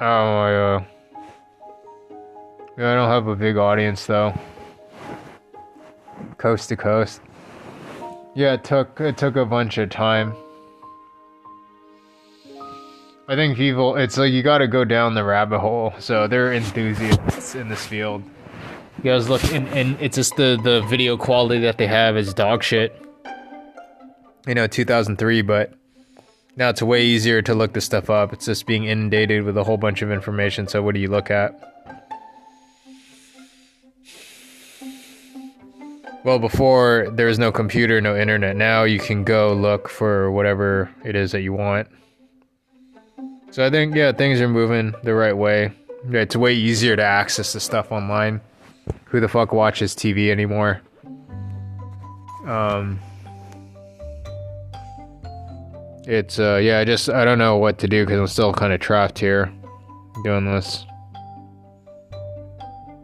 Speaker 1: oh, I, uh, yeah, I don't have a big audience though. Coast to coast. Yeah, it took it took a bunch of time. I think people it's like you got to go down the rabbit hole. So they're enthusiasts in this field.
Speaker 2: You guys look and, and it's just the the video quality that they have is dog shit.
Speaker 1: You know, 2003, but now it's way easier to look this stuff up. It's just being inundated with a whole bunch of information. So what do you look at? Well, before there was no computer, no internet. Now you can go look for whatever it is that you want. So I think, yeah, things are moving the right way. It's way easier to access the stuff online. Who the fuck watches TV anymore? Um, it's, uh, yeah, I just, I don't know what to do because I'm still kind of trapped here doing this.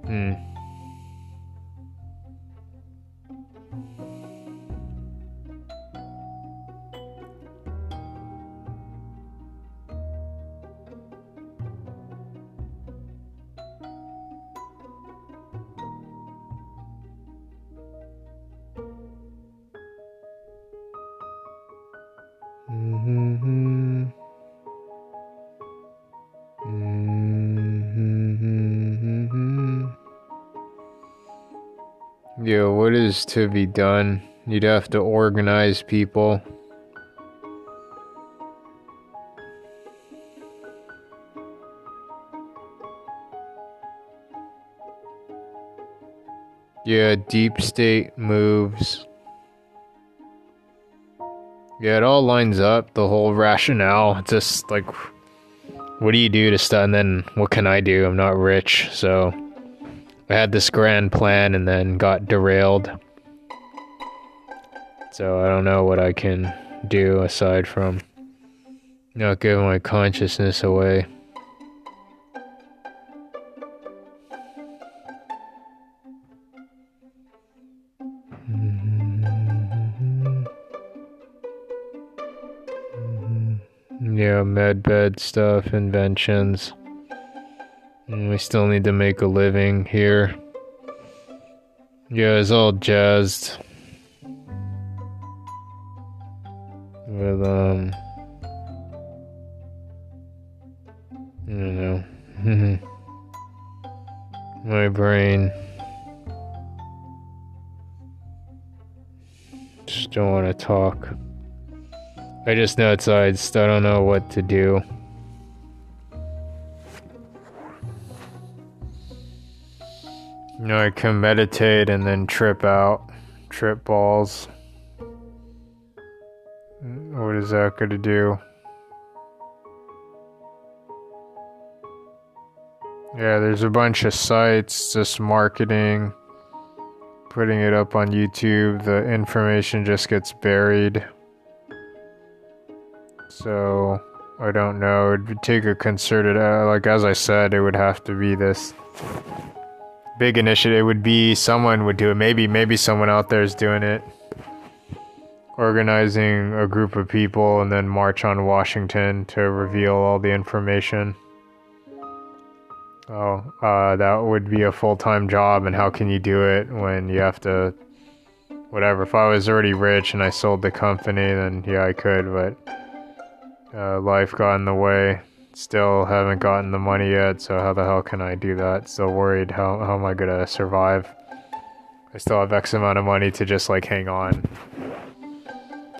Speaker 1: Hmm. Yeah, what is to be done? You'd have to organize people. Yeah, deep state moves. Yeah, it all lines up. The whole rationale. Just like, what do you do to stun? Then what can I do? I'm not rich, so I had this grand plan and then got derailed. So I don't know what I can do aside from not giving my consciousness away. Mm-hmm. Mm-hmm. Mm-hmm. Yeah, medbed stuff, inventions. We still need to make a living here. Yeah, it's all jazzed. With, um. I don't know. My brain. Just don't want to talk. I just know it's I just I don't know what to do. Know, I can meditate and then trip out, trip balls. What is that going to do? Yeah, there's a bunch of sites just marketing, putting it up on YouTube. The information just gets buried. So, I don't know. It would take a concerted, uh, like as I said, it would have to be this big initiative would be someone would do it. Maybe maybe someone out there is doing it. Organizing a group of people and then march on Washington to reveal all the information. Oh, uh, that would be a full time job, and how can you do it when you have to? Whatever. If I was already rich and I sold the company, then yeah, I could, but uh, life got in the way. Still haven't gotten the money yet, so how the hell can I do that? Still worried how how am I gonna survive? I still have X amount of money to just like hang on.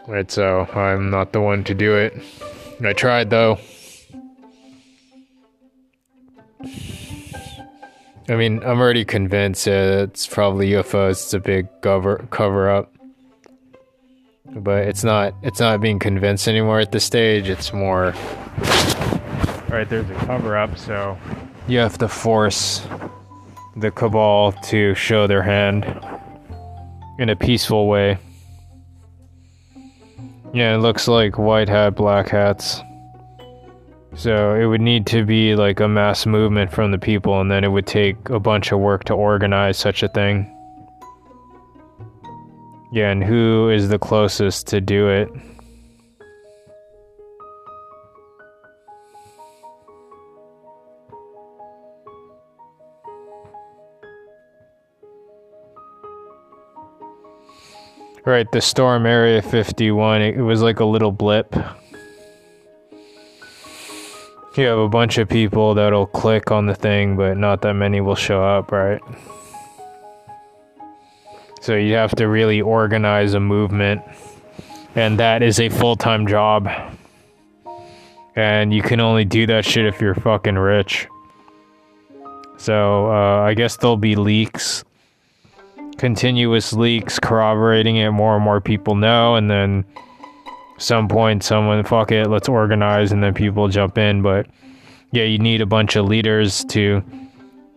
Speaker 1: Right, so I'm not the one to do it. I tried though. I mean, I'm already convinced uh, it's probably UFOs. It's a big cover cover up, but it's not. It's not being convinced anymore at this stage. It's more right there's a cover up so you have to force the cabal to show their hand in a peaceful way. Yeah, it looks like white hat, black hats. So it would need to be like a mass movement from the people, and then it would take a bunch of work to organize such a thing. Yeah, and who is the closest to do it? Right, the storm area 51, it was like a little blip. You have a bunch of people that'll click on the thing, but not that many will show up, right? So you have to really organize a movement, and that is a full time job. And you can only do that shit if you're fucking rich. So uh, I guess there'll be leaks, continuous leaks corroborating it. More and more people know, and then some point someone fuck it, let's organize, and then people jump in. But yeah, you need a bunch of leaders to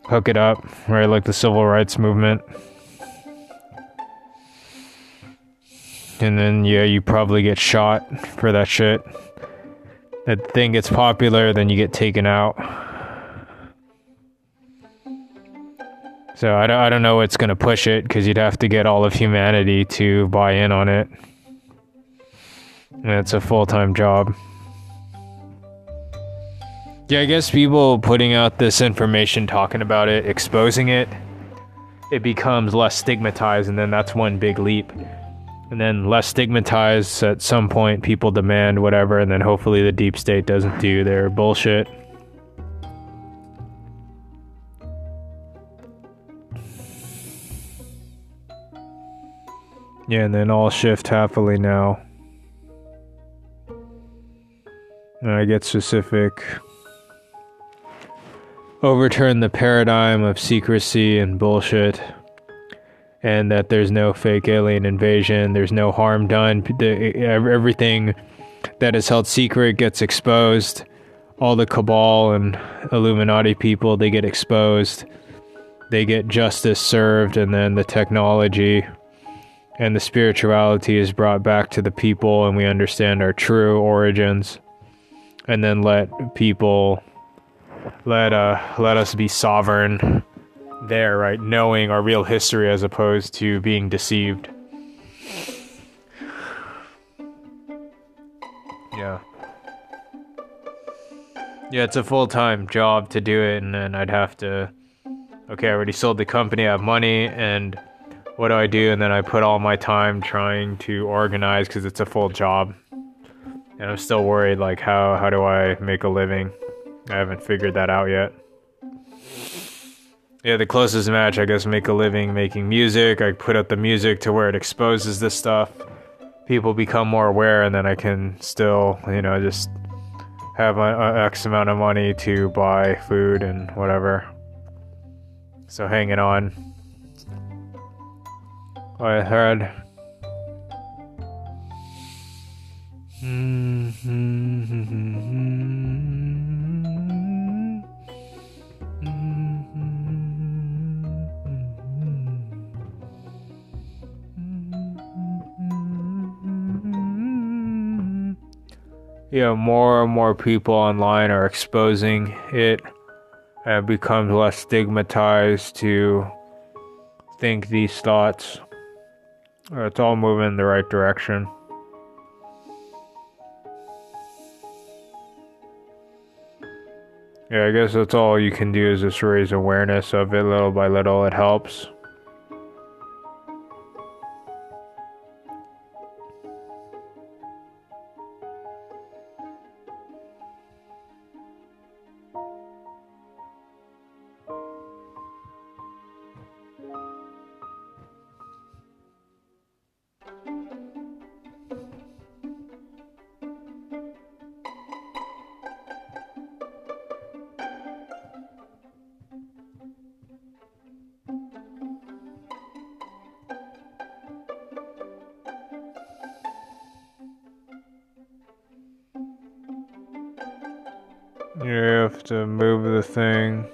Speaker 1: hook it up, right? Like the civil rights movement. and then yeah, you probably get shot for that shit. That thing gets popular, then you get taken out. So I don't, I don't know what's gonna push it because you'd have to get all of humanity to buy in on it. And it's a full time job. Yeah, I guess people putting out this information, talking about it, exposing it, it becomes less stigmatized, and then that's one big leap and then less stigmatized at some point people demand whatever and then hopefully the deep state doesn't do their bullshit yeah and then all shift happily now and i get specific overturn the paradigm of secrecy and bullshit and that there's no fake alien invasion, there's no harm done. Everything that is held secret gets exposed. All the cabal and Illuminati people they get exposed. They get justice served, and then the technology and the spirituality is brought back to the people, and we understand our true origins. And then let people let uh let us be sovereign there, right? Knowing our real history as opposed to being deceived. Yeah. Yeah, it's a full time job to do it, and then I'd have to. Okay, I already sold the company, I have money, and what do I do? And then I put all my time trying to organize because it's a full job. And I'm still worried, like, how, how do I make a living? I haven't figured that out yet. Yeah, the closest match, I guess, make a living making music. I put out the music to where it exposes this stuff. People become more aware, and then I can still, you know, just have an uh, X amount of money to buy food and whatever. So hanging on. I heard. know, more and more people online are exposing it and it becomes less stigmatized to think these thoughts. Uh, it's all moving in the right direction. Yeah, I guess that's all you can do is just raise awareness of it little by little. It helps. You have to move the thing.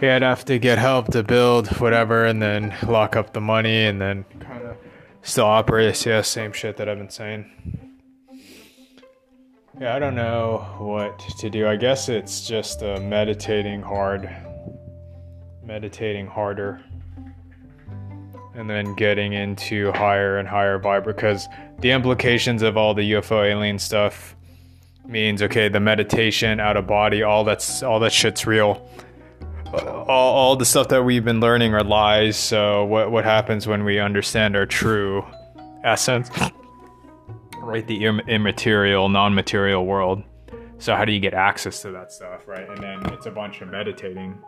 Speaker 1: yeah, I'd have to get help to build whatever and then lock up the money and then kind of still operate. Yeah, same shit that I've been saying. Yeah, I don't know what to do. I guess it's just uh, meditating hard, meditating harder, and then getting into higher and higher vibe because the implications of all the UFO alien stuff means okay, the meditation out of body, all that's all that shit's real all, all the stuff that we've been learning are lies. So what what happens when we understand our true essence? right, the immaterial, non-material world. So how do you get access to that stuff, right? And then it's a bunch of meditating,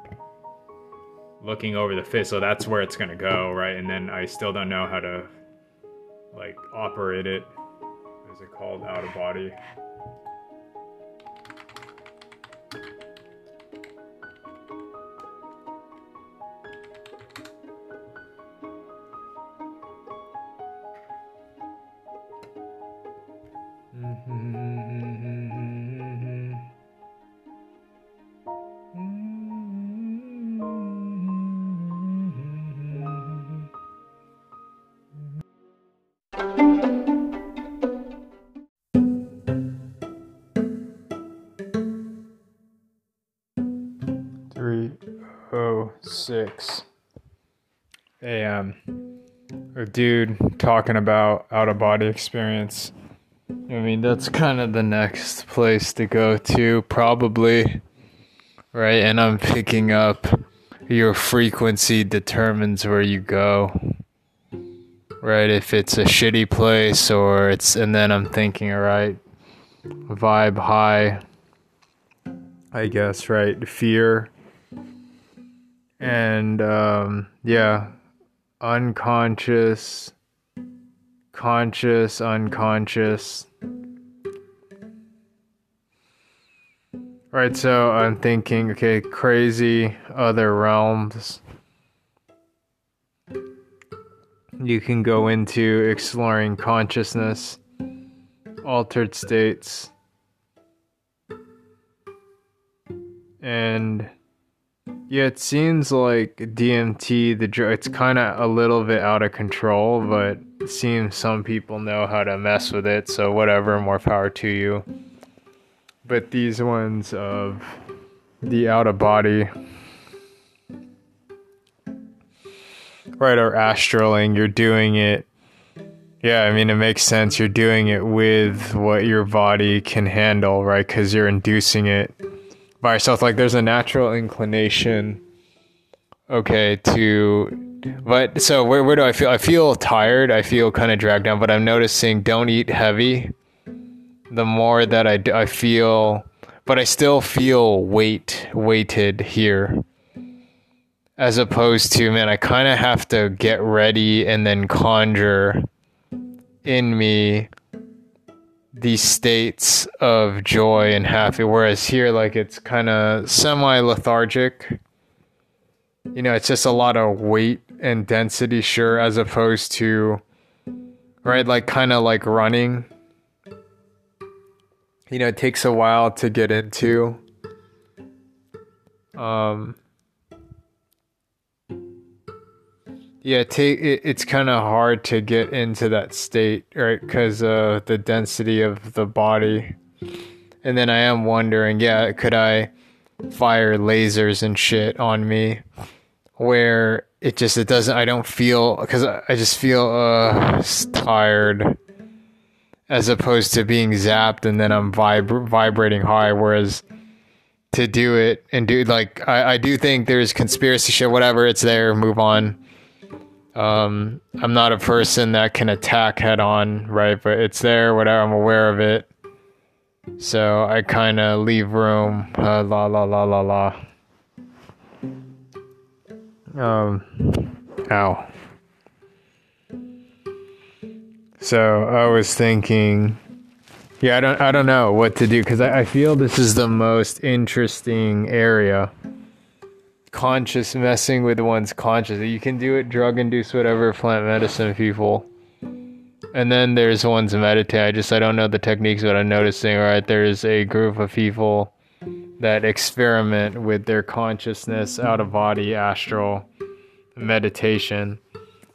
Speaker 1: looking over the fit. So that's where it's gonna go, right? And then I still don't know how to like operate it is it called? Out of body. Six a.m. Um, a dude talking about out of body experience. I mean, that's kind of the next place to go to, probably. Right? And I'm picking up your frequency determines where you go. Right? If it's a shitty place or it's, and then I'm thinking, all right, vibe high, I guess, right? Fear. And, um, yeah, unconscious conscious, unconscious. Right, so I'm thinking, okay, crazy other realms. You can go into exploring consciousness, altered states, and yeah, it seems like DMT, the drug, it's kind of a little bit out of control, but it seems some people know how to mess with it. So whatever, more power to you. But these ones of the out of body, right, or astraling, you're doing it. Yeah, I mean, it makes sense. You're doing it with what your body can handle, right? Because you're inducing it by yourself. Like there's a natural inclination, okay, to. But so where where do I feel? I feel tired. I feel kind of dragged down. But I'm noticing don't eat heavy. The more that I I feel, but I still feel weight weighted here. As opposed to man, I kind of have to get ready and then conjure in me these states of joy and happy whereas here like it's kind of semi lethargic you know it's just a lot of weight and density sure as opposed to right like kind of like running. You know it takes a while to get into. Um Yeah, take it, it's kind of hard to get into that state, right? Because uh, the density of the body. And then I am wondering, yeah, could I fire lasers and shit on me where it just it doesn't I don't feel because I just feel uh tired as opposed to being zapped and then I'm vib- vibrating high whereas to do it and do like I, I do think there's conspiracy shit whatever it's there move on um, I'm not a person that can attack head on, right? But it's there, whatever. I'm aware of it. So I kind of leave room. Uh, la la la la la. Um, ow. So I was thinking, yeah, I don't, I don't know what to do because I, I feel this is the most interesting area conscious messing with one's conscious. You can do it drug induced, whatever, plant medicine people. And then there's ones meditate. I just I don't know the techniques, but I'm noticing right there's a group of people that experiment with their consciousness, out of body, astral meditation.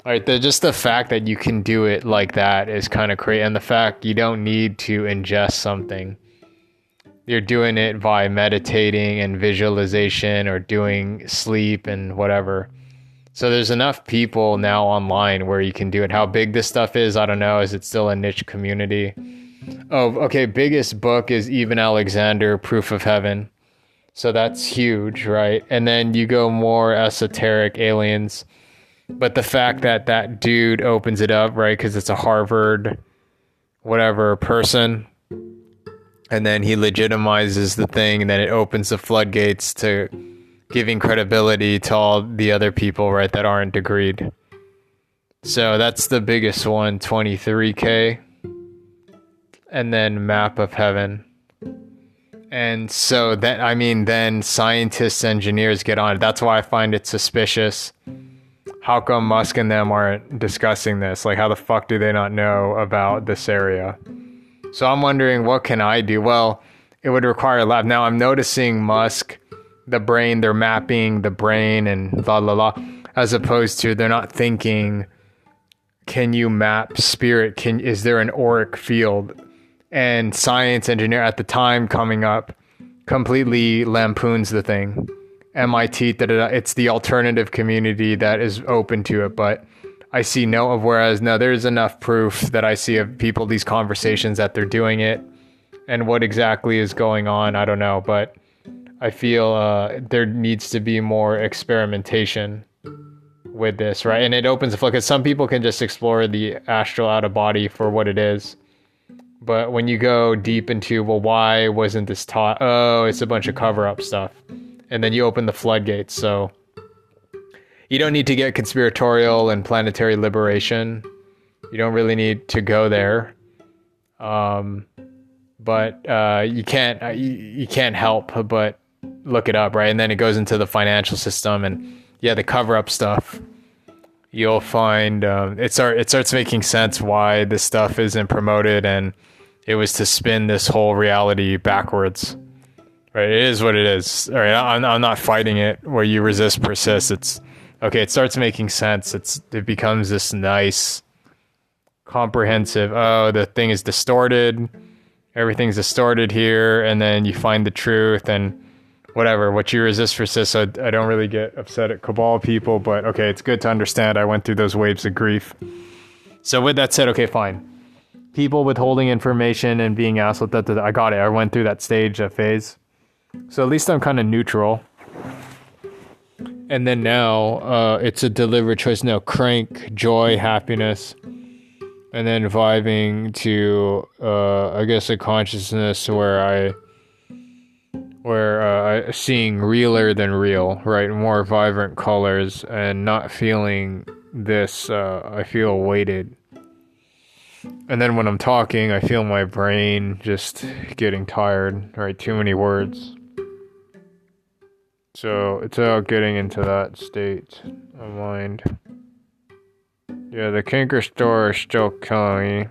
Speaker 1: Right, the, just the fact that you can do it like that is kind of crazy, and the fact you don't need to ingest something. You're doing it by meditating and visualization, or doing sleep and whatever. So there's enough people now online where you can do it. How big this stuff is, I don't know. Is it still a niche community? Oh, okay. Biggest book is Eben Alexander, Proof of Heaven. So that's huge, right? And then you go more esoteric aliens but the fact that that dude opens it up, right? Because it's a Harvard, whatever person, and then he legitimizes the thing, and then it opens the floodgates to giving credibility to all the other people, right, that aren't degreed. So that's the biggest one, 23K. And then Map of Heaven. And so that, I mean, then scientists, engineers get on it. That's why I find it suspicious how come Musk and them aren't discussing this? Like, how the fuck do they not know about this area? So I'm wondering, what can I do? Well, it would require a lab. Now I'm noticing Musk, the brain, they're mapping the brain and la la la, as opposed to they're not thinking, can you map spirit? Can is there an auric field? And science engineer at the time coming up completely lampoons the thing MIT, da, da, da, it's the alternative community that is open to it. But I see no of whereas no, there's enough proof that I see of people these conversations that they're doing it, and what exactly is going on, I don't know. But I feel uh, there needs to be more experimentation with this, right? And it opens the flood because some people can just explore the astral out of body for what it is. But when you go deep into, well, why wasn't this taught? Oh, it's a bunch of cover up stuff and then you open the floodgates. So you don't need to get conspiratorial and planetary liberation. You don't really need to go there. Um, but uh, you can't uh, you, you can't help but look it up, right? And then it goes into the financial system and yeah, the cover up stuff. You'll find um, it start it starts making sense why this stuff isn't promoted, and it was to spin this whole reality backwards. Right, it is what it is. All right, I'm, I'm not fighting it. Where you resist, persist. It's okay. It starts making sense. It's it becomes this nice, comprehensive. Oh, the thing is distorted. Everything's distorted here, and then you find the truth and whatever. What you resist, persist. So I don't really get upset at cabal people, but okay, it's good to understand. I went through those waves of grief. So with that said, okay, fine. People withholding information and being asked, that, I got it. I went through that stage, that phase. So at least I'm kind of neutral. And then now uh, it's a deliberate choice now crank, joy, happiness. And then vibing to, uh, I guess, a consciousness where I, where uh, seeing realer than real, right? More vibrant colors and not feeling this, uh, I feel weighted. And then when I'm talking, I feel my brain just getting tired, right? Too many words. So it's about getting into that state of mind. Yeah, the canker sore is still killing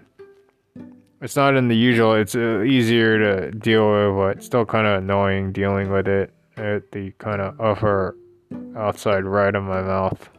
Speaker 1: me. It's not in the usual, it's uh, easier to deal with, but it's still kind of annoying dealing with it at the kind of upper outside right of my mouth.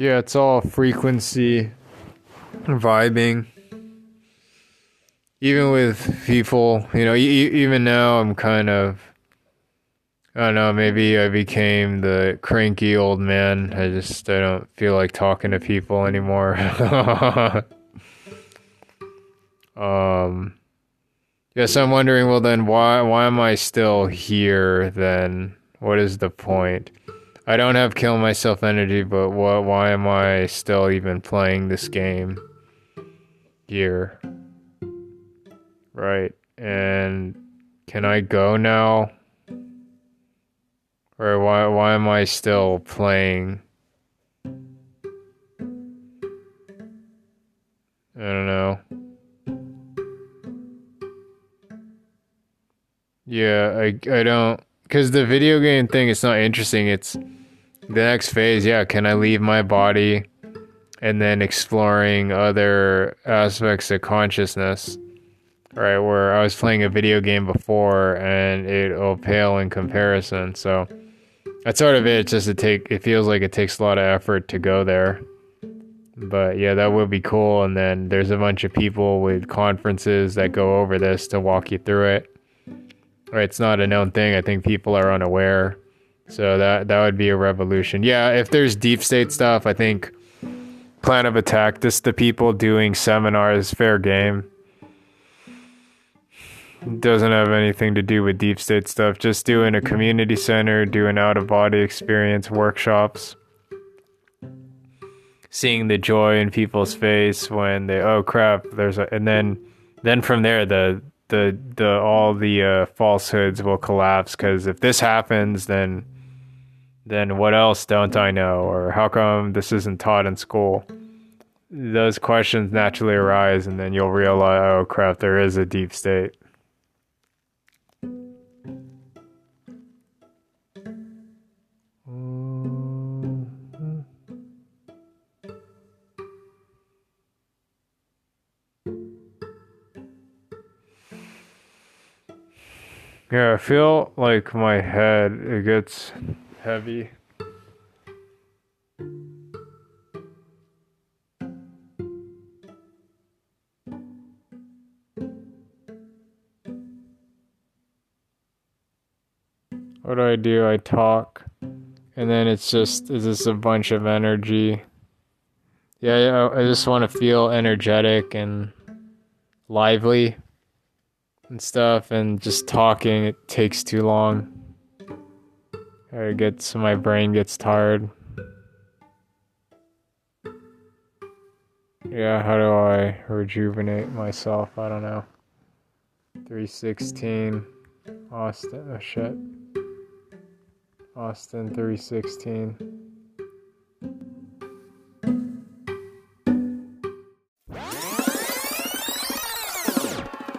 Speaker 1: Yeah, it's all frequency, vibing. Even with people, you know, even now I'm kind of, I don't know, maybe I became the cranky old man. I just, I don't feel like talking to people anymore. um, yes, I'm wondering, well, then why, why am I still here then? What is the point? I don't have kill myself energy, but what, why am I still even playing this game here? Right. And can I go now? Or why why am I still playing? I don't know. Yeah, I I don't cuz the video game thing is not interesting. It's the next phase. Yeah, can I leave my body, and then exploring other aspects of consciousness. Right, where I was playing a video game before, and it'll pale in comparison. So that's sort of it. It's just it take. It feels like it takes a lot of effort to go there. But yeah, that would be cool. And then there's a bunch of people with conferences that go over this to walk you through it. Right, it's not a known thing. I think people are unaware. So that that would be a revolution. Yeah, if there's deep state stuff, I think plan of attack, just the people doing seminars, fair game. Doesn't have anything to do with deep state stuff. Just doing a community center, doing out of body experience workshops seeing the joy in people's face when they oh crap there's a and then then from there the the the all the uh, falsehoods will collapse because if this happens then then what else don't I know? Or how come this isn't taught in school? Those questions naturally arise and then you'll realize oh crap there is a deep state. Mm-hmm. Yeah, I feel like my head it gets heavy. What do I do? I talk, and then it's just it's just a bunch of energy. Yeah, I just want to feel energetic and lively and stuff, and just talking it takes too long. It gets my brain gets tired. Yeah, how do I rejuvenate myself? I don't know. 316 Austin. Oh shit. Austin 316.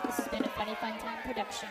Speaker 3: This has been a Funny Fun Time production.